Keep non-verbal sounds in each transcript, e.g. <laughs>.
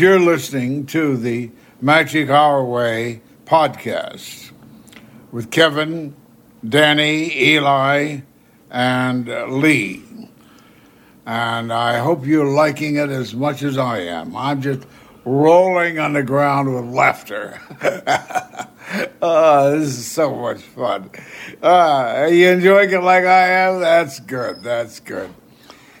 you're listening to the Magic Our Way podcast with Kevin, Danny, Eli, and Lee. And I hope you're liking it as much as I am. I'm just rolling on the ground with laughter. <laughs> oh, this is so much fun. Uh, you enjoying it like I am? That's good. That's good.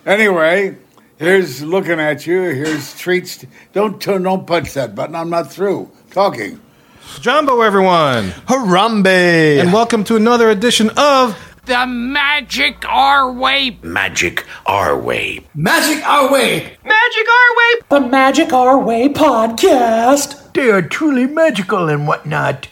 Anyway, here's looking at you. Here's treats. Don't turn, don't punch that button. I'm not through talking. Jambo, everyone, Harambe! and welcome to another edition of The Magic Our Way. Magic our way. Magic Our Way, Magic Our Way. The Magic Our Way podcast. they are truly magical and whatnot.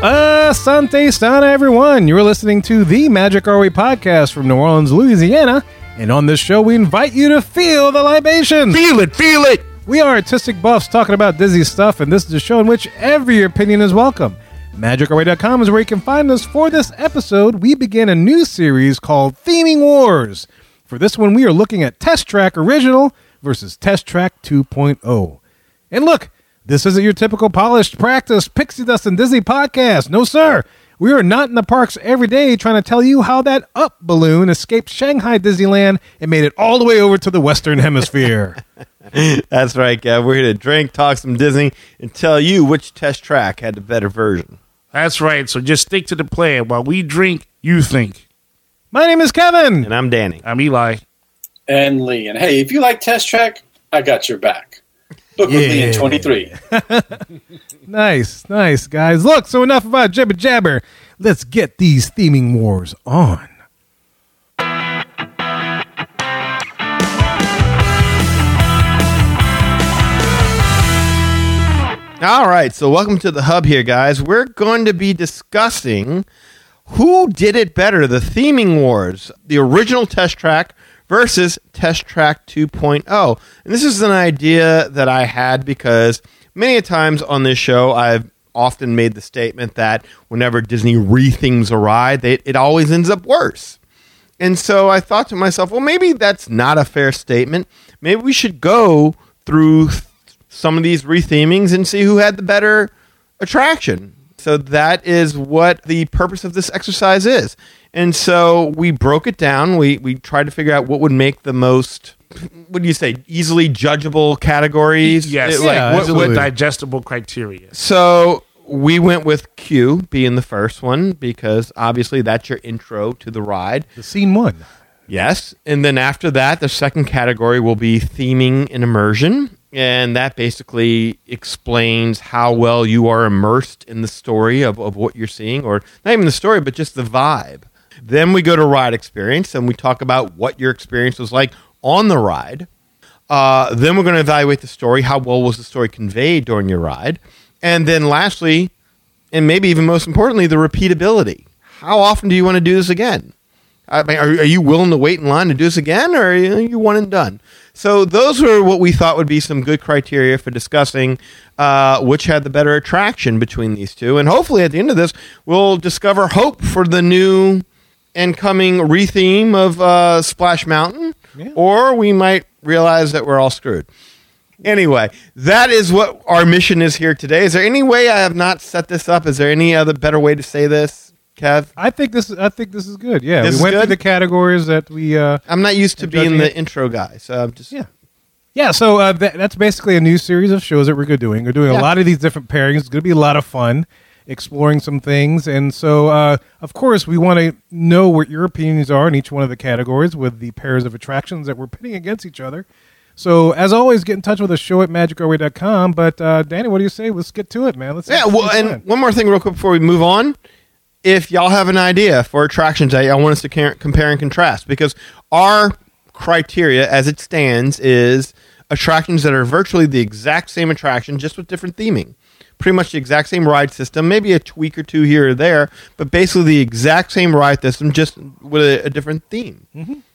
Asante Sana, everyone. You're listening to the Magic Our Way podcast from New Orleans, Louisiana. And on this show, we invite you to feel the libation. Feel it, feel it! We are artistic buffs talking about dizzy stuff, and this is a show in which every opinion is welcome. MagicOurWay.com is where you can find us. For this episode, we begin a new series called Theming Wars. For this one, we are looking at Test Track Original versus Test Track 2.0. And look, this isn't your typical polished practice pixie dust and Disney podcast. No, sir. We are not in the parks every day trying to tell you how that up balloon escaped Shanghai Disneyland and made it all the way over to the Western Hemisphere. <laughs> That's right, Kev. We're here to drink, talk some Disney, and tell you which test track had the better version. That's right. So just stick to the plan. While we drink, you think. My name is Kevin. And I'm Danny. I'm Eli. and Lee. And hey, if you like Test Track, I got your back. Book with me in 23. <laughs> Nice, nice, guys. Look, so enough about jibber jabber. Let's get these theming wars on. All right, so welcome to the hub here, guys. We're going to be discussing who did it better the theming wars, the original test track versus test track 2.0. And this is an idea that I had because many times on this show, I've often made the statement that whenever Disney rethemes a ride, they, it always ends up worse. And so I thought to myself, well, maybe that's not a fair statement. Maybe we should go through th- some of these rethemings and see who had the better attraction. So that is what the purpose of this exercise is. And so we broke it down. We we tried to figure out what would make the most what do you say easily judgeable categories Yes. It- like, Yeah, what- absolutely. With digestible criteria. so we went with Q being the first one because obviously that's your intro to the ride. The scene one. Yes. And then after that, the second category will be theming and immersion. And that basically explains how well you are immersed in the story of, of what you're seeing, or not even the story, but just the vibe. Then we go to ride experience and we talk about what your experience was like on the ride. Uh, then we're going to evaluate the story. How well was the story conveyed during your ride? And then lastly, and maybe even most importantly, the repeatability. How often do you want to do this again? I mean, are, are you willing to wait in line to do this again, or are you, are you one and done? So those were what we thought would be some good criteria for discussing uh, which had the better attraction between these two, and hopefully at the end of this, we'll discover hope for the new and coming retheme of uh, Splash Mountain, or we might realize that we're all screwed. Anyway, that is what our mission is here today. Is there any way I have not set this up? Is there any other better way to say this, Kev? I think this. I think this is good. Yeah, This we went good? through the categories that we. Uh, I'm not used to being the intro guy, so I'm just Yeah. yeah, so uh, that, that's basically a new series of shows that we're good doing. We're doing Yeah. a lot of these different pairings. It's going to be a lot of fun exploring some things, and so uh, of course we want to know what your opinions are in each one of the categories with the pairs of attractions that we're pitting against each other. So as always, get in touch with us. Show at magicourway.com. But uh, Danny, what do you say? Let's get to it, man. Let's Yeah, well, and fun. one more thing, real quick, before we move on. If y'all have an idea for attractions that y'all want us to compare and contrast, because our criteria as it stands is attractions that are virtually the exact same attraction, just with different theming. Pretty much the exact same ride system, maybe a tweak or two here or there, but basically the exact same ride system, just with a, a different theme.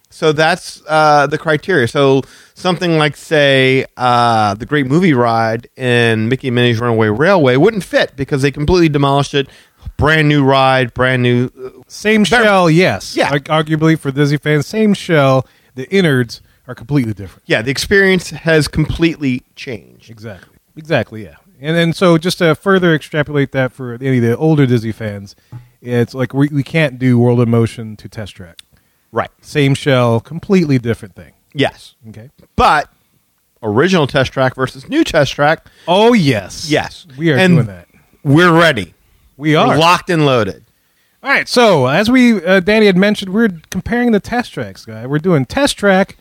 So that's uh, the criteria. So something like, say, uh, the Great Movie Ride in Mickey and Minnie's Runaway Railway wouldn't fit because they completely demolished it. Brand new ride, brand new. uh, Same shell, yes. Yeah. Ar- arguably for Disney fans, same shell. The innards are completely different. Yeah, the experience has completely changed. Exactly. Exactly. Yeah. And then so just to further extrapolate that for any of the older Disney fans, it's like we, we can't do World of Motion to Test Track. Right. Same shell, completely different thing. Yes. Okay. But original test track versus new test track, Oh yes. yes. We are And doing that. We're ready. We We're are. locked and loaded. All right. So as we uh, Danny had mentioned, we're comparing the test tracks, guy. We're doing test track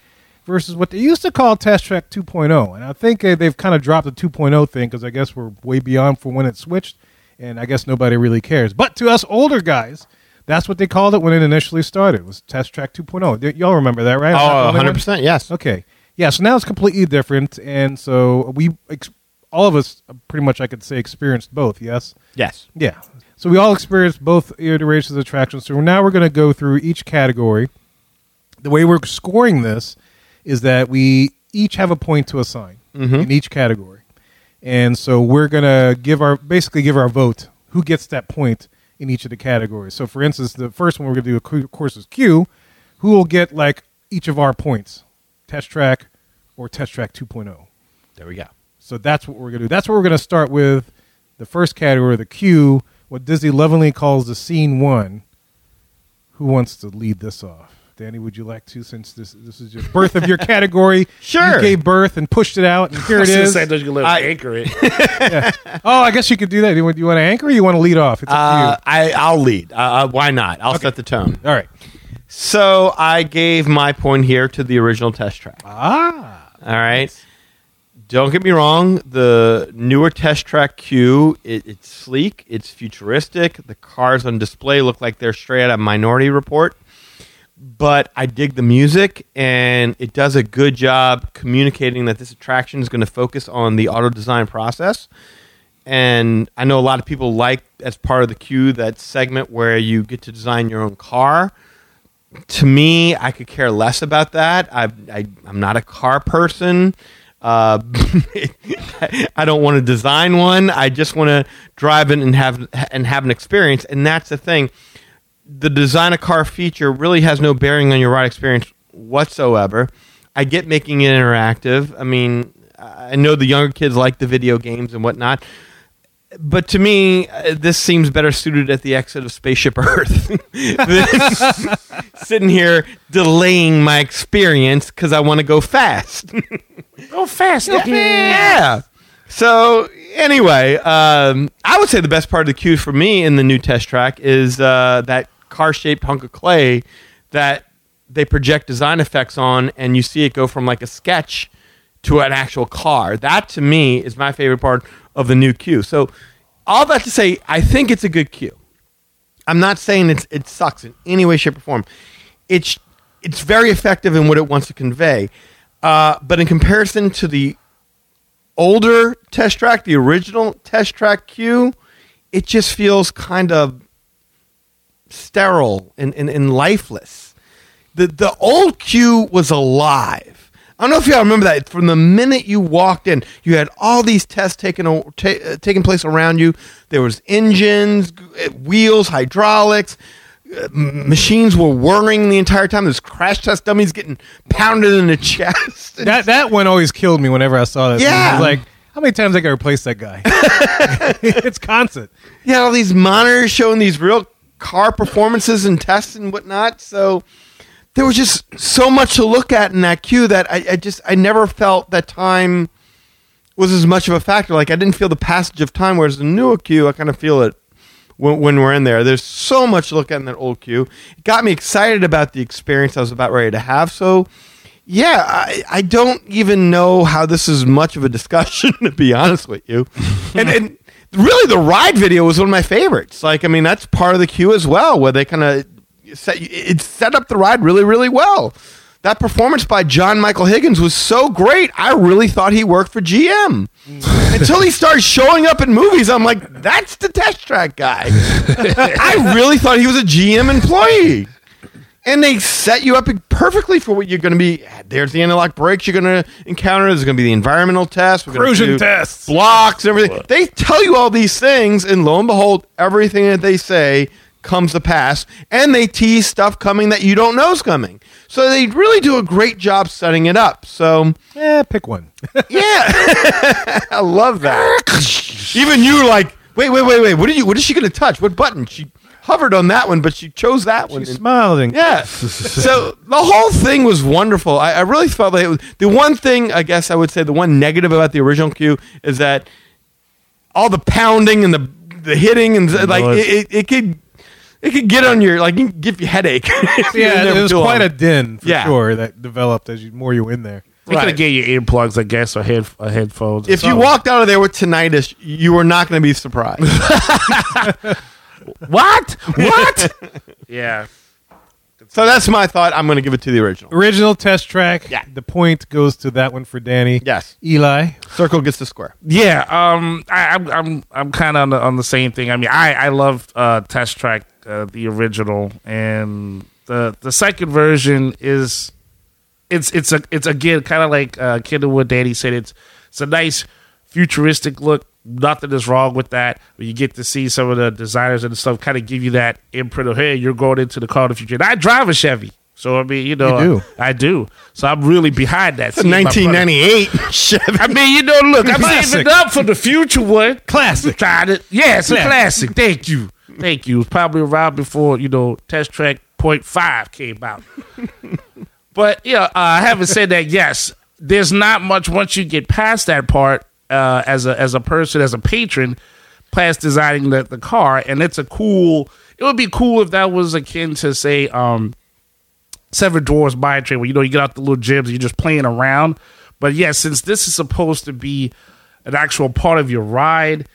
versus what they used to call test track 2.0, and I think uh, they've kind of dropped the 2.0 thing because I guess we're way beyond for when it switched, and I guess nobody really cares. But to us older guys. That's what they called it when it initially started. Was Test Track 2.0. Y- Y'all remember that, right? I'm not the Oh, 100%. Yes. Okay. Yeah, so now it's completely different and so we ex- all of us uh, pretty much I could say experienced both, yes. Yes. Yeah. So we all experienced both iterations of attractions. So now we're going to go through each category. The way we're scoring this is that we each have a point to assign mm-hmm. in each category. And so we're going to give our basically give our vote who gets that point in each of the categories. So for instance, the first one we're going to do of course is Q, who will get like each of our points. Test track or test track oh. 2.0. There we go. So that's what we're going to do. That's what we're going to start with. The first category, the Q, what Disney lovingly calls the scene one. Who wants to lead this off? Danny, would you like to, since this this is your birth of your <laughs> category? Sure. You gave birth and pushed it out, and <laughs> here it is. Say, you let I- anchor it. <laughs> Oh, I guess you could do that. Do you want, you want to anchor or you want to lead off? It's Uh, I, I'll lead. Uh, uh, why not? I'll set the tone. All right. So I gave my point here to the original test track. Ah. All right. Don't get me wrong. The newer test track Q, it, it's sleek, it's futuristic. The cars on display look like they're straight out of Minority Report. But I dig the music, and it does a good job communicating that this attraction is going to focus on the auto design process. And I know a lot of people like, as part of the queue, that segment where you get to design your own car to me, I could care less about that. I, I I'm not a car person. Uh, <laughs> I don't want to design one. I just want to drive it and have and have an experience. And that's the thing. The design a car feature really has no bearing on your ride experience whatsoever. I get making it interactive. I mean, I know the younger kids like the video games and whatnot but to me, uh, this seems better suited at the exit of Spaceship <laughs> Earth. <laughs> than <laughs> Sitting here delaying my experience because I want to go fast. Go fast, yeah. So anyway, um, I would say the best part of the queue for me in the new test track is uh, that car-shaped hunk of clay that they project design effects on, and you see it go from like a sketch to an actual car. That to me is my favorite part of the new queue. So all that to say, I think it's a good queue. I'm not saying it's it sucks in any way, shape, or form. It's it's very effective in what it wants to convey. Uh, but in comparison to the older test track, the original test track queue, it just feels kind of sterile and, and, and lifeless. The the old queue was alive. I don't know if y'all remember that. From the minute you walked in, you had all these tests taking uh, taking place around you. There was engines, uh, wheels, hydraulics. uh, Machines were whirring the entire time. There's crash test dummies getting pounded in the <laughs> chest. That that one always killed me whenever I saw that. Yeah. I was like, how many times I got to replace that guy? <laughs> <laughs> it's constant. you had all these monitors showing these real car performances and tests and whatnot. So there was just so much to look at in that queue that I, I just I never felt that time was as much of a factor. Like I didn't feel the passage of time. Whereas the newer queue, I kind of feel it when, when we're in there. There's so much to look at in that old queue. It got me excited about the experience I was about ready to have. So. Yeah, I, I don't even know how this is much of a discussion, <laughs> to be honest with you. and, and really, the ride video was one of my favorites. Like, I mean, that's part of the queue as well, where they kind of set it set up the ride really, really well. That performance by John Michael Higgins was so great. I really thought he worked for GM mm. until he starts showing up in movies. I'm like, that's the test track guy. <laughs> I really thought he was a GM employee. And they set you up perfectly for what you're going to be. There's the anti-lock brakes you're going to encounter. There's going to be the environmental test, We're gonna Cruising tests. blocks, everything. They tell you all these things, and lo and behold, everything that they say comes to pass, and they tease stuff coming that you don't know is coming. So they really do a great job setting it up. So Eh, pick one. <laughs> yeah, <laughs> I love that. <laughs> Even you, like, wait, wait, wait, wait. What are you? What is she going to touch? What button? She hovered on that one, but she chose that one. She And- smiled and yeah. <laughs> so the whole thing was wonderful. I, I really felt like it was, the one thing, I guess I would say, the one negative about the original Q is that all the pounding and the the hitting and like it, it, it could it could get on your like you can give you headache. <laughs> if you're in yeah, it was quite long. a din for Yeah. sure that developed as you more you in there. They could Right. have gave you earplugs, I guess, or head or headphones. or If you something. walked out of there with tinnitus, you were not going to be surprised. <laughs> what? What? <laughs> yeah. so that's my thought. I'm going to give it to the original. Original test track. Yeah. The point goes to that one for Danny. Yes. Eli. Circle gets the square. Yeah, um, I, I'm I'm I'm kind of on the on the same thing. I mean, I I loved uh, Test Track, uh, the original, and the the second version is it's it's a it's again kind of like uh, Kendall what Danny said. It's it's a nice futuristic look. Nothing is wrong with that. But you get to see some of the designers and stuff kind of give you that imprint of hey, you're going into the car of the future. And I drive a Chevy. So I mean, you know, You do. I, I do. So I'm really behind that. It's a Seeing my brother- 1998 <laughs> Chevy. I mean, you know, look, I'm Classic. saving up for the future one. Classic. Tried it. Yeah, it's a Classic. Thank you. Thank you. It was probably around before, you know, Test Track Point Five came out. <laughs> but, yeah, uh, having said that, yes, there's not much once you get past that part uh, as a as a person, as a patron, past designing the, the car. And it's a cool, it would be cool if that was akin to, say, um, Seven Dwarfs Mine Train, where you know you get out the little gyms, you're just playing around. But yeah, since this is supposed to be an actual part of your ride,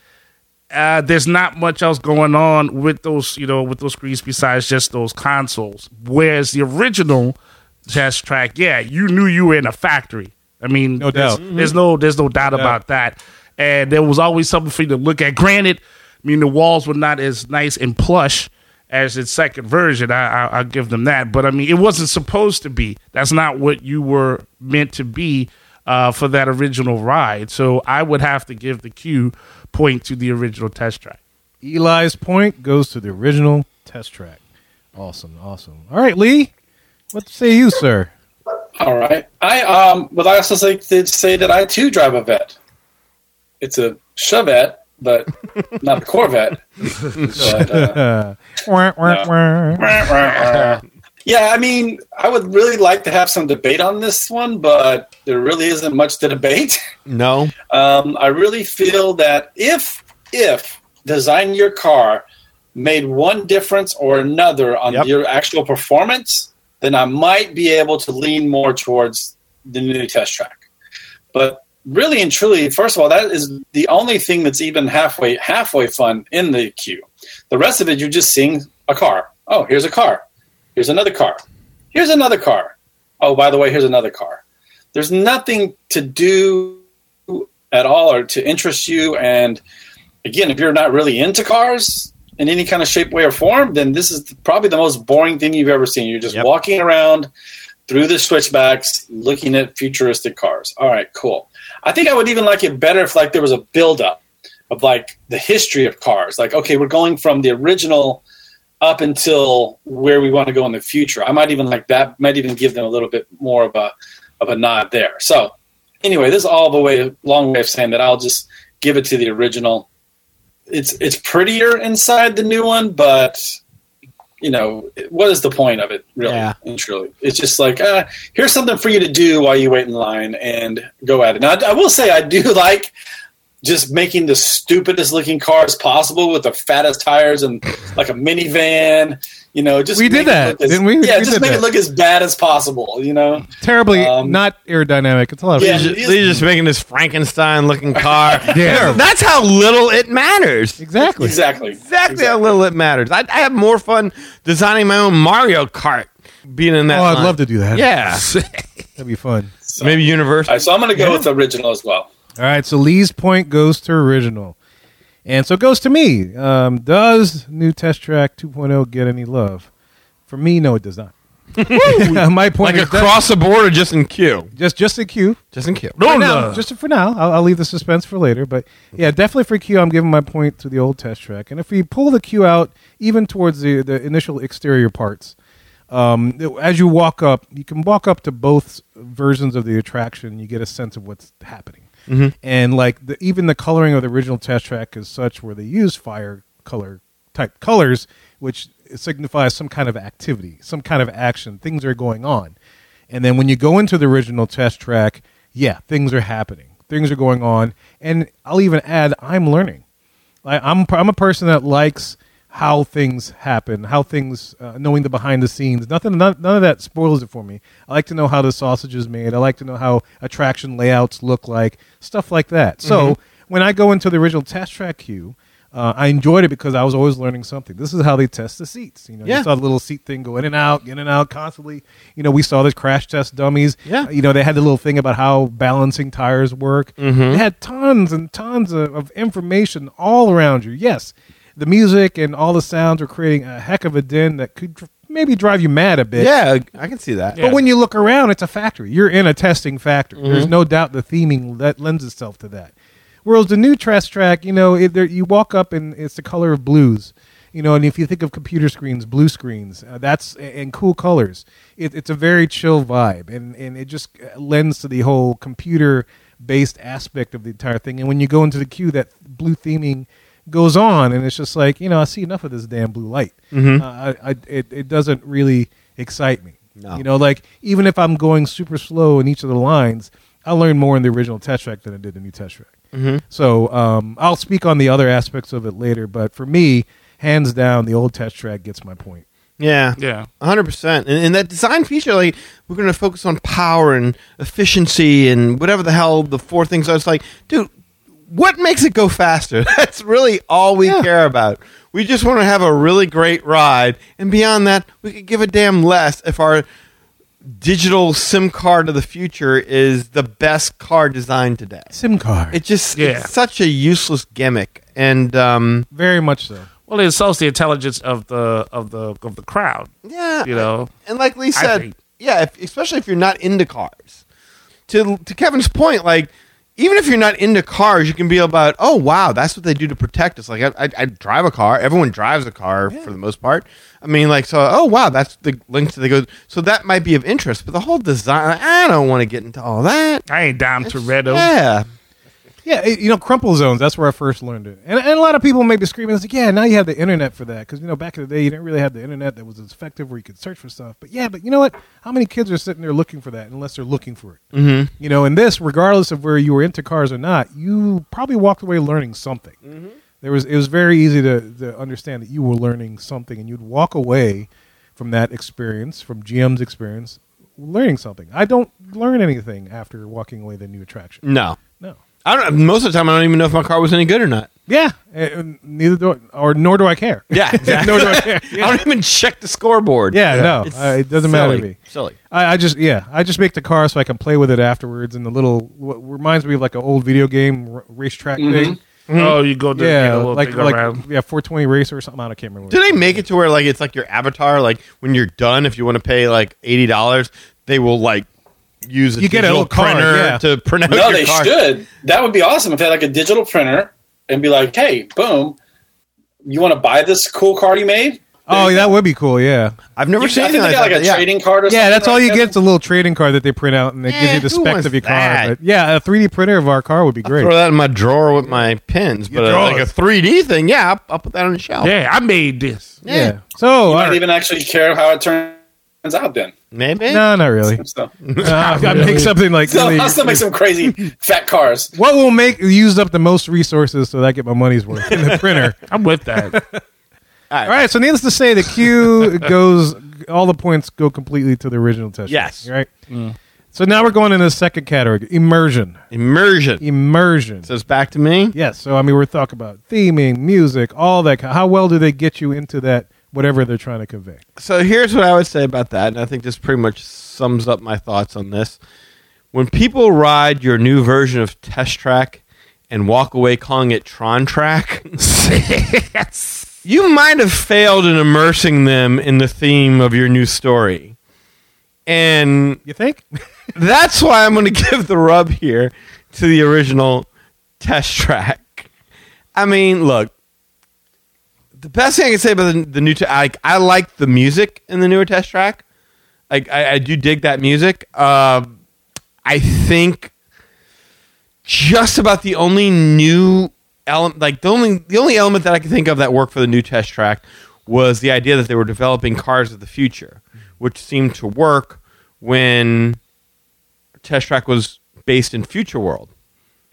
uh, there's not much else going on with those, you know, with those screens besides just those consoles. Whereas the original test track, yeah, you knew you were in a factory. I mean, No there's- doubt. There's no, there's no doubt about that. And there was always something for you to look at. Granted, I mean, the walls were not as nice and plush as its second version. I, I, I'll give them that. But I mean, it wasn't supposed to be. That's not what you were meant to be uh, for that original ride. So I would have to give the cue point to the original test track. Eli's point goes to the original test track. Awesome, awesome. All right, Lee. What say you, sir? All right. I um would also like to say that I too drive a vet. It's a Chevette, but <laughs> not a Corvette. But, uh, <laughs> <laughs> yeah, I mean, I would really like to have some debate on this one, but there really isn't much to debate. No. Um, I really feel that if if designing your car made one difference or another on Yep. your actual performance, then I might be able to lean more towards the new test track. But really and truly, first of all, that is the only thing that's even halfway halfway fun in the queue. The rest of it, you're just seeing a car. Oh, here's a car. Here's another car. Here's another car. Oh, by the way, here's another car. There's nothing to do at all or to interest you. And again, if you're not really into cars in any kind of shape, way, or form, then this is probably the most boring thing you've ever seen. You're just Yep. walking around through the switchbacks looking at futuristic cars. All right, cool. I think I would even like it better if like there was a buildup of like the history of cars. Like, okay, we're going from the original up until where we want to go in the future. I might even like that, might even give them a little bit more of a of a nod there. So anyway, this is all the way long way of saying that I'll just give it to the original. It's it's prettier inside the new one, but you know what is the point of it really Yeah. and truly? It's just like uh, here's something for you to do while you wait in line and go at it. Now I, I will say I do <laughs> like just making the stupidest looking cars possible with the fattest tires and like a minivan. You know, just We did that, as- didn't we? Yeah, We just make that. it look as bad as possible. You know. Terribly Um, not aerodynamic. It's a lot of Yeah. He's just, he's just making this Frankenstein looking car. <laughs> Yeah. That's how little it matters. exactly. Exactly. Exactly how little it matters. I, I have more fun designing my own Mario Kart being in that. Oh, I'd line. love to do that. Yeah. <laughs> that'd be fun. Maybe Universal. All right, so I'm going to go with original as well. All right, so Lee's point goes to original. And so it goes to me. Um, does new Test Track 2.0 get any love? For me, no, it does not. <laughs> my point Like is that- across the board or just in queue? just just in queue. Just in queue. No, For now, no. just for now, I'll, I'll leave the suspense for later. But yeah, definitely for Q, I'm giving my point to the old test track. And if we pull the Q out, even towards the the initial exterior parts, um, as you walk up, you can walk up to both versions of the attraction. You get a sense of what's happening, Mm-hmm. and like the, even the coloring of the original test track is such where they use fire color type colors, which signifies some kind of activity, some kind of action. Things are going on. And then when you go into the original test track, yeah, things are happening. Things are going on. And I'll even add, I'm learning. I, I'm, I'm a person that likes how things happen, how things, uh, knowing the behind the scenes. Nothing, none, none of that spoils it for me. I like to know how the sausage is made. I like to know how attraction layouts look like, stuff like that. So when I go into the original test track queue, uh, I enjoyed it because I was always learning something. This is how they test the seats. You know, Yeah. you saw the little seat thing go in and out, in and out constantly. You know, we saw the crash test dummies. Yeah. Uh, You know, they had the little thing about how balancing tires work. They had tons and tons of, of information all around you. Yes, the music and all the sounds were creating a heck of a din that could dr- maybe drive you mad a bit. Yeah, I can see that. But when you look around, it's a factory. You're in a testing factory. There's no doubt the theming that lends itself to that. Whereas the new Test Track, you know, it, there, you walk up and it's the color of blues. You know, and if you think of computer screens, blue screens, uh, that's and cool colors. It, it's a very chill vibe, and and it just uh, lends to the whole computer based aspect of the entire thing. And when you go into the queue, that blue theming goes on, and it's just like you know, I see enough of this damn blue light. Uh, I, I, it it doesn't really excite me. No. You know, like even if I'm going super slow in each of the lines, I learn more in the original test track than I did the new test track. Mm-hmm. So um, I'll speak on the other aspects of it later, but for me, hands down, the old test track gets my point. Yeah. Yeah. hundred percent. And, and that design feature, like we're going to focus on power and efficiency and whatever the hell the four things I was like, dude, what makes it go faster? <laughs> That's really all we care about. We just want to have a really great ride, and beyond that, we could give a damn less if our digital SIM card of the future is the best car designed today. Sim card, It just Yeah. it's such a useless gimmick, and um, very much so. Well, it insults the intelligence of the of the of the crowd. yeah, You know. And like Lee said, yeah, if, especially if you're not into cars. To to Kevin's point, like even if you're not into cars, you can be about, oh wow, that's what they do to protect us. Like I, I, I drive a car. Everyone drives a car for the most part. I mean, like so. Oh wow, that's the links that they go. So that might be of interest. But the whole design, I don't want to get into all that. I ain't down to Toretto. Yeah, Yeah, it- you know, crumple zones. That's where I first learned it, and, and a lot of people may be screaming, "It's like, yeah, now you have the internet for that." Because you know, back in the day, you didn't really have the internet that was as effective where you could search for stuff. But yeah, but you know what? How many kids are sitting there looking for that unless they're looking for it? Mm-hmm. You know, and this, regardless of where you were into cars or not, you probably walked away learning something. There was, it was very easy to, to understand that you were learning something, and you'd walk away from that experience, from GM's experience, learning something. I don't learn anything after walking away the new attraction. No. I don't. Most of the time, I don't even know if my car was any good or not. Yeah, and neither do I, or nor do I care. Yeah, exactly. <laughs> nor do I care. <laughs> I don't even check the scoreboard. Yeah, no, It's uh, it doesn't matter to silly. me. Silly. I, I just yeah, I just make the car so I can play with it afterwards. And the little what reminds me of like an old video game r- racetrack mm-hmm. thing. Mm-hmm. Oh, you go to Yeah, get a little like thing like around. yeah, 420 racer or something. I can't remember. Do they make it to where like it's like your avatar? Like when you're done, if you want to pay like eighty dollars, they will like use a You get a digital little card, printer yeah. to print out No, your they car. should. That would be awesome if they had like a digital printer and be like, "Hey, boom, you want to buy this cool card you made?" oh, that would be cool. Yeah, I've never You, seen I think anything they like got like that. a yeah. trading card or something. yeah, that's all you there. get. It's a little trading card that they print out and they give you the specs of your that? car. But yeah, a 3D printer of our car would be great. Throw that in my drawer with my pins, but uh, like a 3D thing, yeah, I'll, I'll put that on the shelf. Yeah, I made this. Yeah. So You all might right. even actually care how it turns out then. Maybe. no, not really. <laughs> So, Uh, <laughs> I make something like so really- I'll still make some crazy fat cars. what will make use up the most resources so that I get my money's worth in the printer. <laughs> I'm with that. All right, so needless to say, the queue goes. All the points go completely to the original test. Yes. track, right. So now we're going into the second category: immersion. Immersion. Immersion. So it's back to me. yes. So I mean, we're talking about theming, music, all that. How well do they get you into that? Whatever they're trying to convey. So here's what I would say about that, and I think this pretty much sums up my thoughts on this. When people ride your new version of Test Track and walk away calling it Tron Track, <laughs> you might have failed in immersing them in the theme of your new story. And You think? <laughs> that's why I'm going <laughs> to give the rub here to the original test track. I mean, look, the best thing I can say about the, the new, I, I like the music in the newer test track. Like, I, I do dig that music. Um I think just about the only new element, like the only the only element that I can think of that worked for the new test track was the idea that they were developing cars of the future, which seemed to work when test track was based in future world.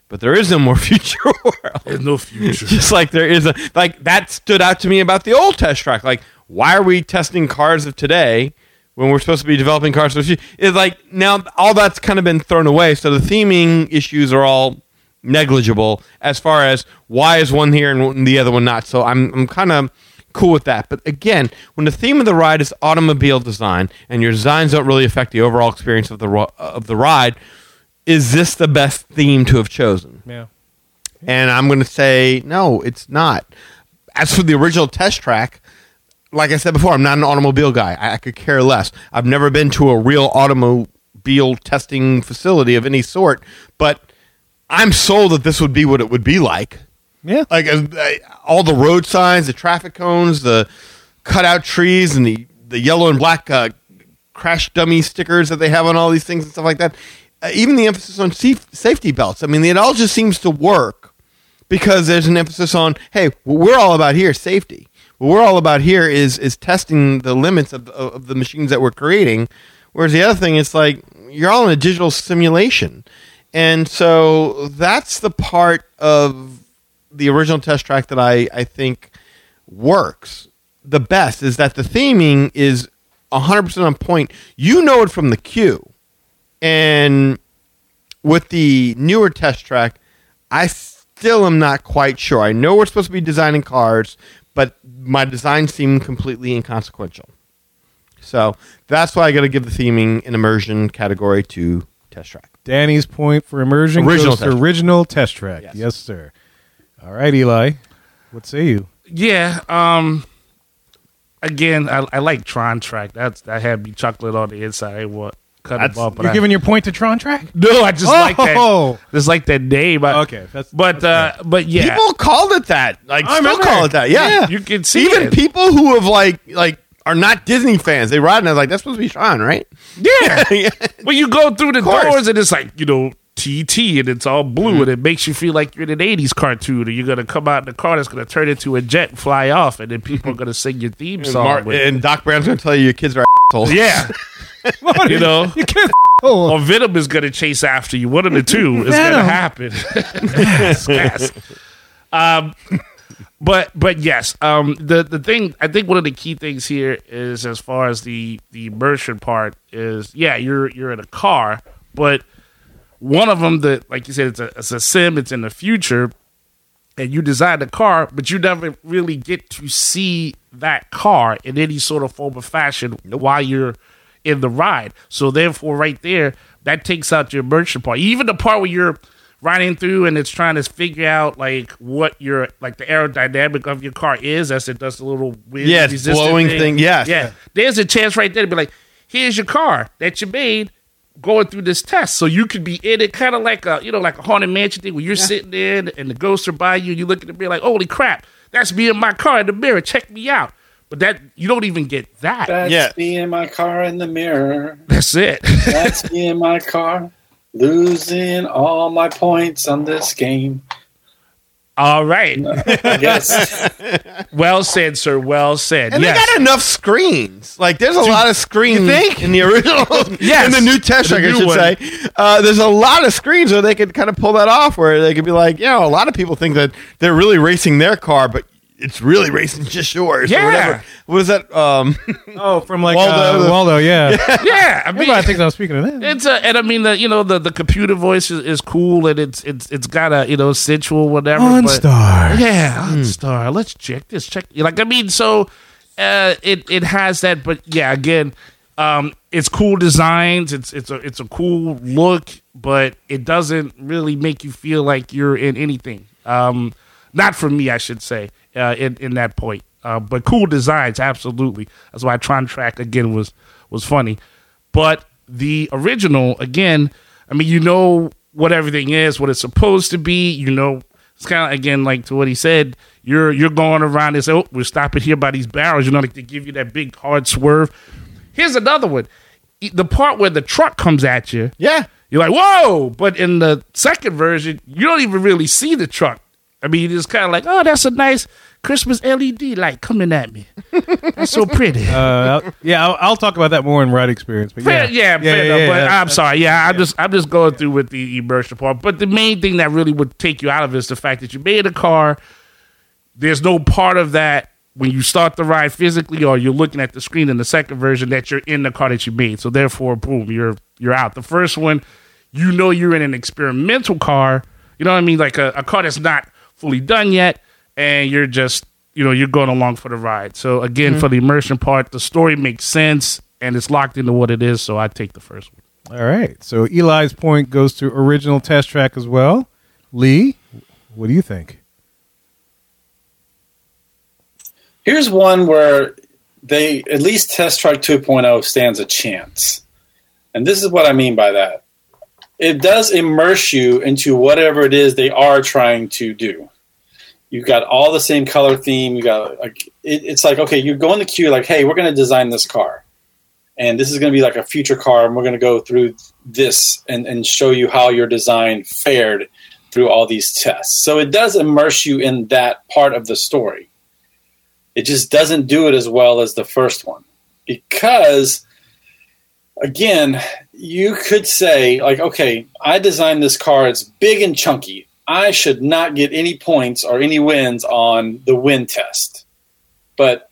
But there is no more <laughs> future world. There's no future. <laughs> Just like there is a like that stood out to me about the old test track. Like, why are we testing cars of today when we're supposed to be developing cars of the future? It's like now all that's kind of been thrown away. So the theming issues are all negligible as far as why is one here and the other one not. So I'm I'm kind of cool with that. But again, when the theme of the ride is automobile design and your designs don't really affect the overall experience of the of the ride, is this the best theme to have chosen? Yeah. And I'm going to say no, it's not. As for the original test track, like I said before, I'm not an automobile guy. I, I could care less. I've never been to a real automobile testing facility of any sort, but I'm sold that this would be what it would be like. Yeah. Like uh, all the road signs, the traffic cones, the cutout trees, and the, the yellow and black uh, crash dummy stickers that they have on all these things and stuff like that. Uh, even the emphasis on safety belts. I mean, it all just seems to work because there's an emphasis on, hey, what we're all about here is safety. What we're all about here is is testing the limits of, of, the machines that we're creating. Whereas the other thing is like you're all in a digital simulation, and so that's the part of the original test track that I I think works the best is that the theming is 100% on point. You know it from the cue. And with the newer test track, I still am not quite sure. I know we're supposed to be designing cars, but my designs seem completely inconsequential. So that's why I got to give the theming an immersion category to test track. Danny's point for immersion Original goes to test track. original test track. Yes. Yes. sir. All right, Eli. What say you? Yeah. Um. Again, I, I like Tron Track. That's that had me chocolate on the inside. What cut That's- them up. but You're I- giving your point to Tron Track? no, I just like that. Oh! Just like that name. I- Okay, that's- but that's uh, but yeah, People called it that. Like I still remember. call it that. Yeah. Yeah. you can see Even it. people who have like like are not Disney fans, they ride and they're like, that's supposed to be Sean, right? yeah. <laughs> yeah. when you go through the course. doors and it's like you know TT and it's all blue Mm-hmm. and it makes you feel like you're in an '80s cartoon and you're gonna come out in the car that's gonna turn into a jet and fly off and then people are gonna sing your theme And, song. Mar- with- and Doc Brown's going to tell you your kids are assholes. yeah, <laughs> <laughs> you know. <laughs> You can't. Oh, or Venom is going to chase after you. One of the two is going to happen. Yes. Um, but but yes, um, the the thing I think one of the key things here is as far as the the immersion part is yeah you're you're in a car, but one of them that like you said it's a it's a sim it's in the future and you design the car, but you never really get to see that car in any sort of form or fashion while you're in the ride. So therefore, right there, that takes out your immersion part. Even the part where you're riding through and it's trying to figure out like what your like the aerodynamic of your car is as it does the little wind Yeah, blowing thing, yes. yeah. There's a chance right there to be like, here's your car that you made going through this test. So you could be in it kind of like a, you know, like a haunted mansion thing where you're sitting there and, and the ghosts are by you and you look in the mirror like, holy crap, that's me in my car in the mirror. Check me out. But that you don't even get that. That's Yeah. me in my car in the mirror. That's it. That's me in my car, losing all my points on this game. All right. <laughs> I guess <laughs> Well said, sir. Well said. And yes. they got enough screens. Like, there's a lot of screens in the original, Yes. <laughs> in the new test track, I should one. say. Uh, there's a lot of screens where they could kind of pull that off, where they could be like, you know, a lot of people think that they're really racing their car, but it's really racing <laughs> just yours. Yeah. Or whatever. What was that? Um, oh, from like Waldo. Waldo. Uh, Waldo, yeah. <laughs> yeah. <laughs> I mean, Everybody thinks I was speaking of that. It's a, and I mean the you know the, the computer voice is, is cool and it's it's it's got a you know sensual whatever. but- OnStar. Yeah, OnStar. Let's check this. Check. Like I mean, so uh, it it has that, but yeah, again, um, it's cool designs. It's it's a it's a cool look, but it doesn't really make you feel like you're in anything. Um, not for me, I should say. Uh, in in that point, uh, but cool designs, absolutely. That's why Tron Track again was was funny. But the original, again, I mean, you know what everything is, what it's supposed to be. You know, it's kind of again like to what he said. You're you're going around and say, "Oh, we're stopping here by these barrels." You know, like they give you that big hard swerve. Here's another one: the part where the truck comes at you. Yeah. You're like, "Whoa!" But in the second version, you don't even really see the truck. I mean, it's kind of like, "Oh, that's a nice Christmas LED light coming at me. That's so pretty." <laughs> Uh, yeah, I'll, I'll talk about that more in ride experience. But Fair, yeah, yeah, fair enough. but yeah, I'm sorry. Yeah, I'm just I'm just going through with the immersion part. But the main thing that really would take you out of it is the fact that you made a car. There's no part of that when you start the ride physically, or you're looking at the screen in the second version that you're in the car that you made. So therefore, boom, you're you're out. The first one, you know, you're in an experimental car. You know what I mean? Like a, a car that's not fully done yet, and you're just you know you're going along for the ride. So again, mm-hmm. for the immersion part, the story makes sense and it's locked into what it is. So I take the first one. All right. So Eli's point goes to original test track as well. Lee, what do you think? Here's one where they at least Test Track 2.0 stands a chance. And this is what I mean by that. It does immerse you into whatever it is they are trying to do. You've got all the same color theme. You got like it, it's like okay, you go in the queue like, hey, we're going to design this car, and this is going to be like a future car, and we're going to go through this and and show you how your design fared through all these tests. So it does immerse you in that part of the story it just doesn't do it as well as the first one because again you could say like okay i designed this car. It's big and chunky. I should not get any points or any wins on the win test. But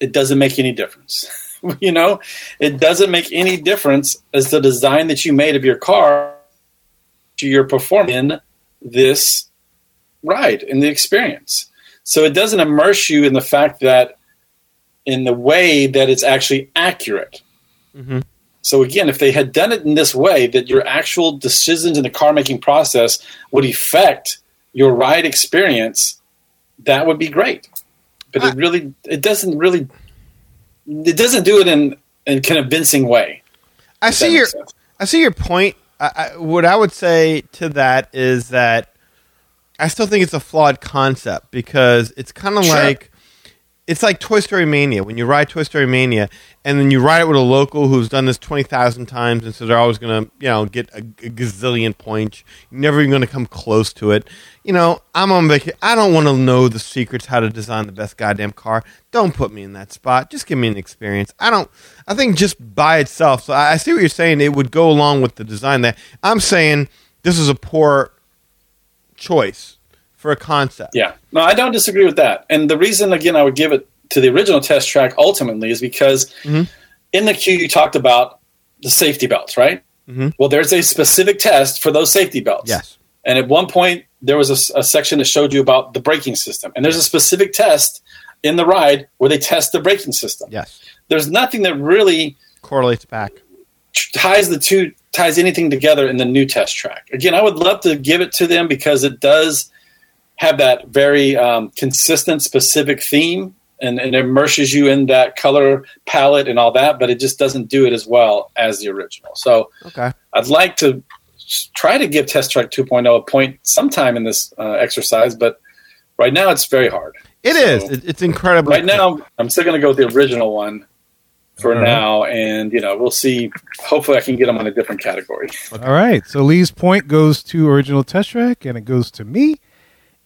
it doesn't make any difference. <laughs> You know it doesn't make any difference as the design that you made of your car to your performance in this ride in the experience. So it doesn't immerse you in the fact that in the way that it's actually accurate. Mm-hmm. So again, if they had done it in this way, that your actual decisions in the car making process would affect your ride experience, that would be great. But it uh, really, it doesn't really, it doesn't do it in in a convincing way. I see your sense. I see your point. I, I, what I would say to that is that I still think it's a flawed concept because it's kind of Sure. like it's like Toy Story Mania. When you ride Toy Story Mania, and then you ride it with a local who's done this twenty thousand times, and so they're always to, you know, get a, a gazillion points. You're never even to come close to it. You know, I'm on vacation. I don't want to know the secrets how to design the best goddamn car. Don't put me in that spot. Just give me an experience. I don't. I think just by itself. So I, I see what you're saying. It would go along with the design. That I'm saying this is a poor choice for a concept. Yeah, no, I don't disagree with that. And the reason, again, I would give it to the original test track ultimately is because mm-hmm. in the queue you talked about the safety belts, right? Mm-hmm. Well, there's a specific test for those safety belts. Yes. And at one point, there was a section that showed you about the braking system. And there's a specific test in the ride where they test the braking system. Yes. There's nothing that really Correlates back. ties the two ties anything together in the new test track. Again, I would love to give it to them because it does have that very um, consistent, specific theme, and, and it immerses you in that color palette and all that. But it just doesn't do it as well as the original. So Okay. I'd like to try to give Test Track 2.0 a point sometime in this uh, exercise, but right now it's very hard. It is. It, it's incredibly. Right now, I'm still going to go with the original one for right. now, and you know we'll see. Hopefully, I can get them on a different category. All right. So Lee's point goes to original test track, and it goes to me.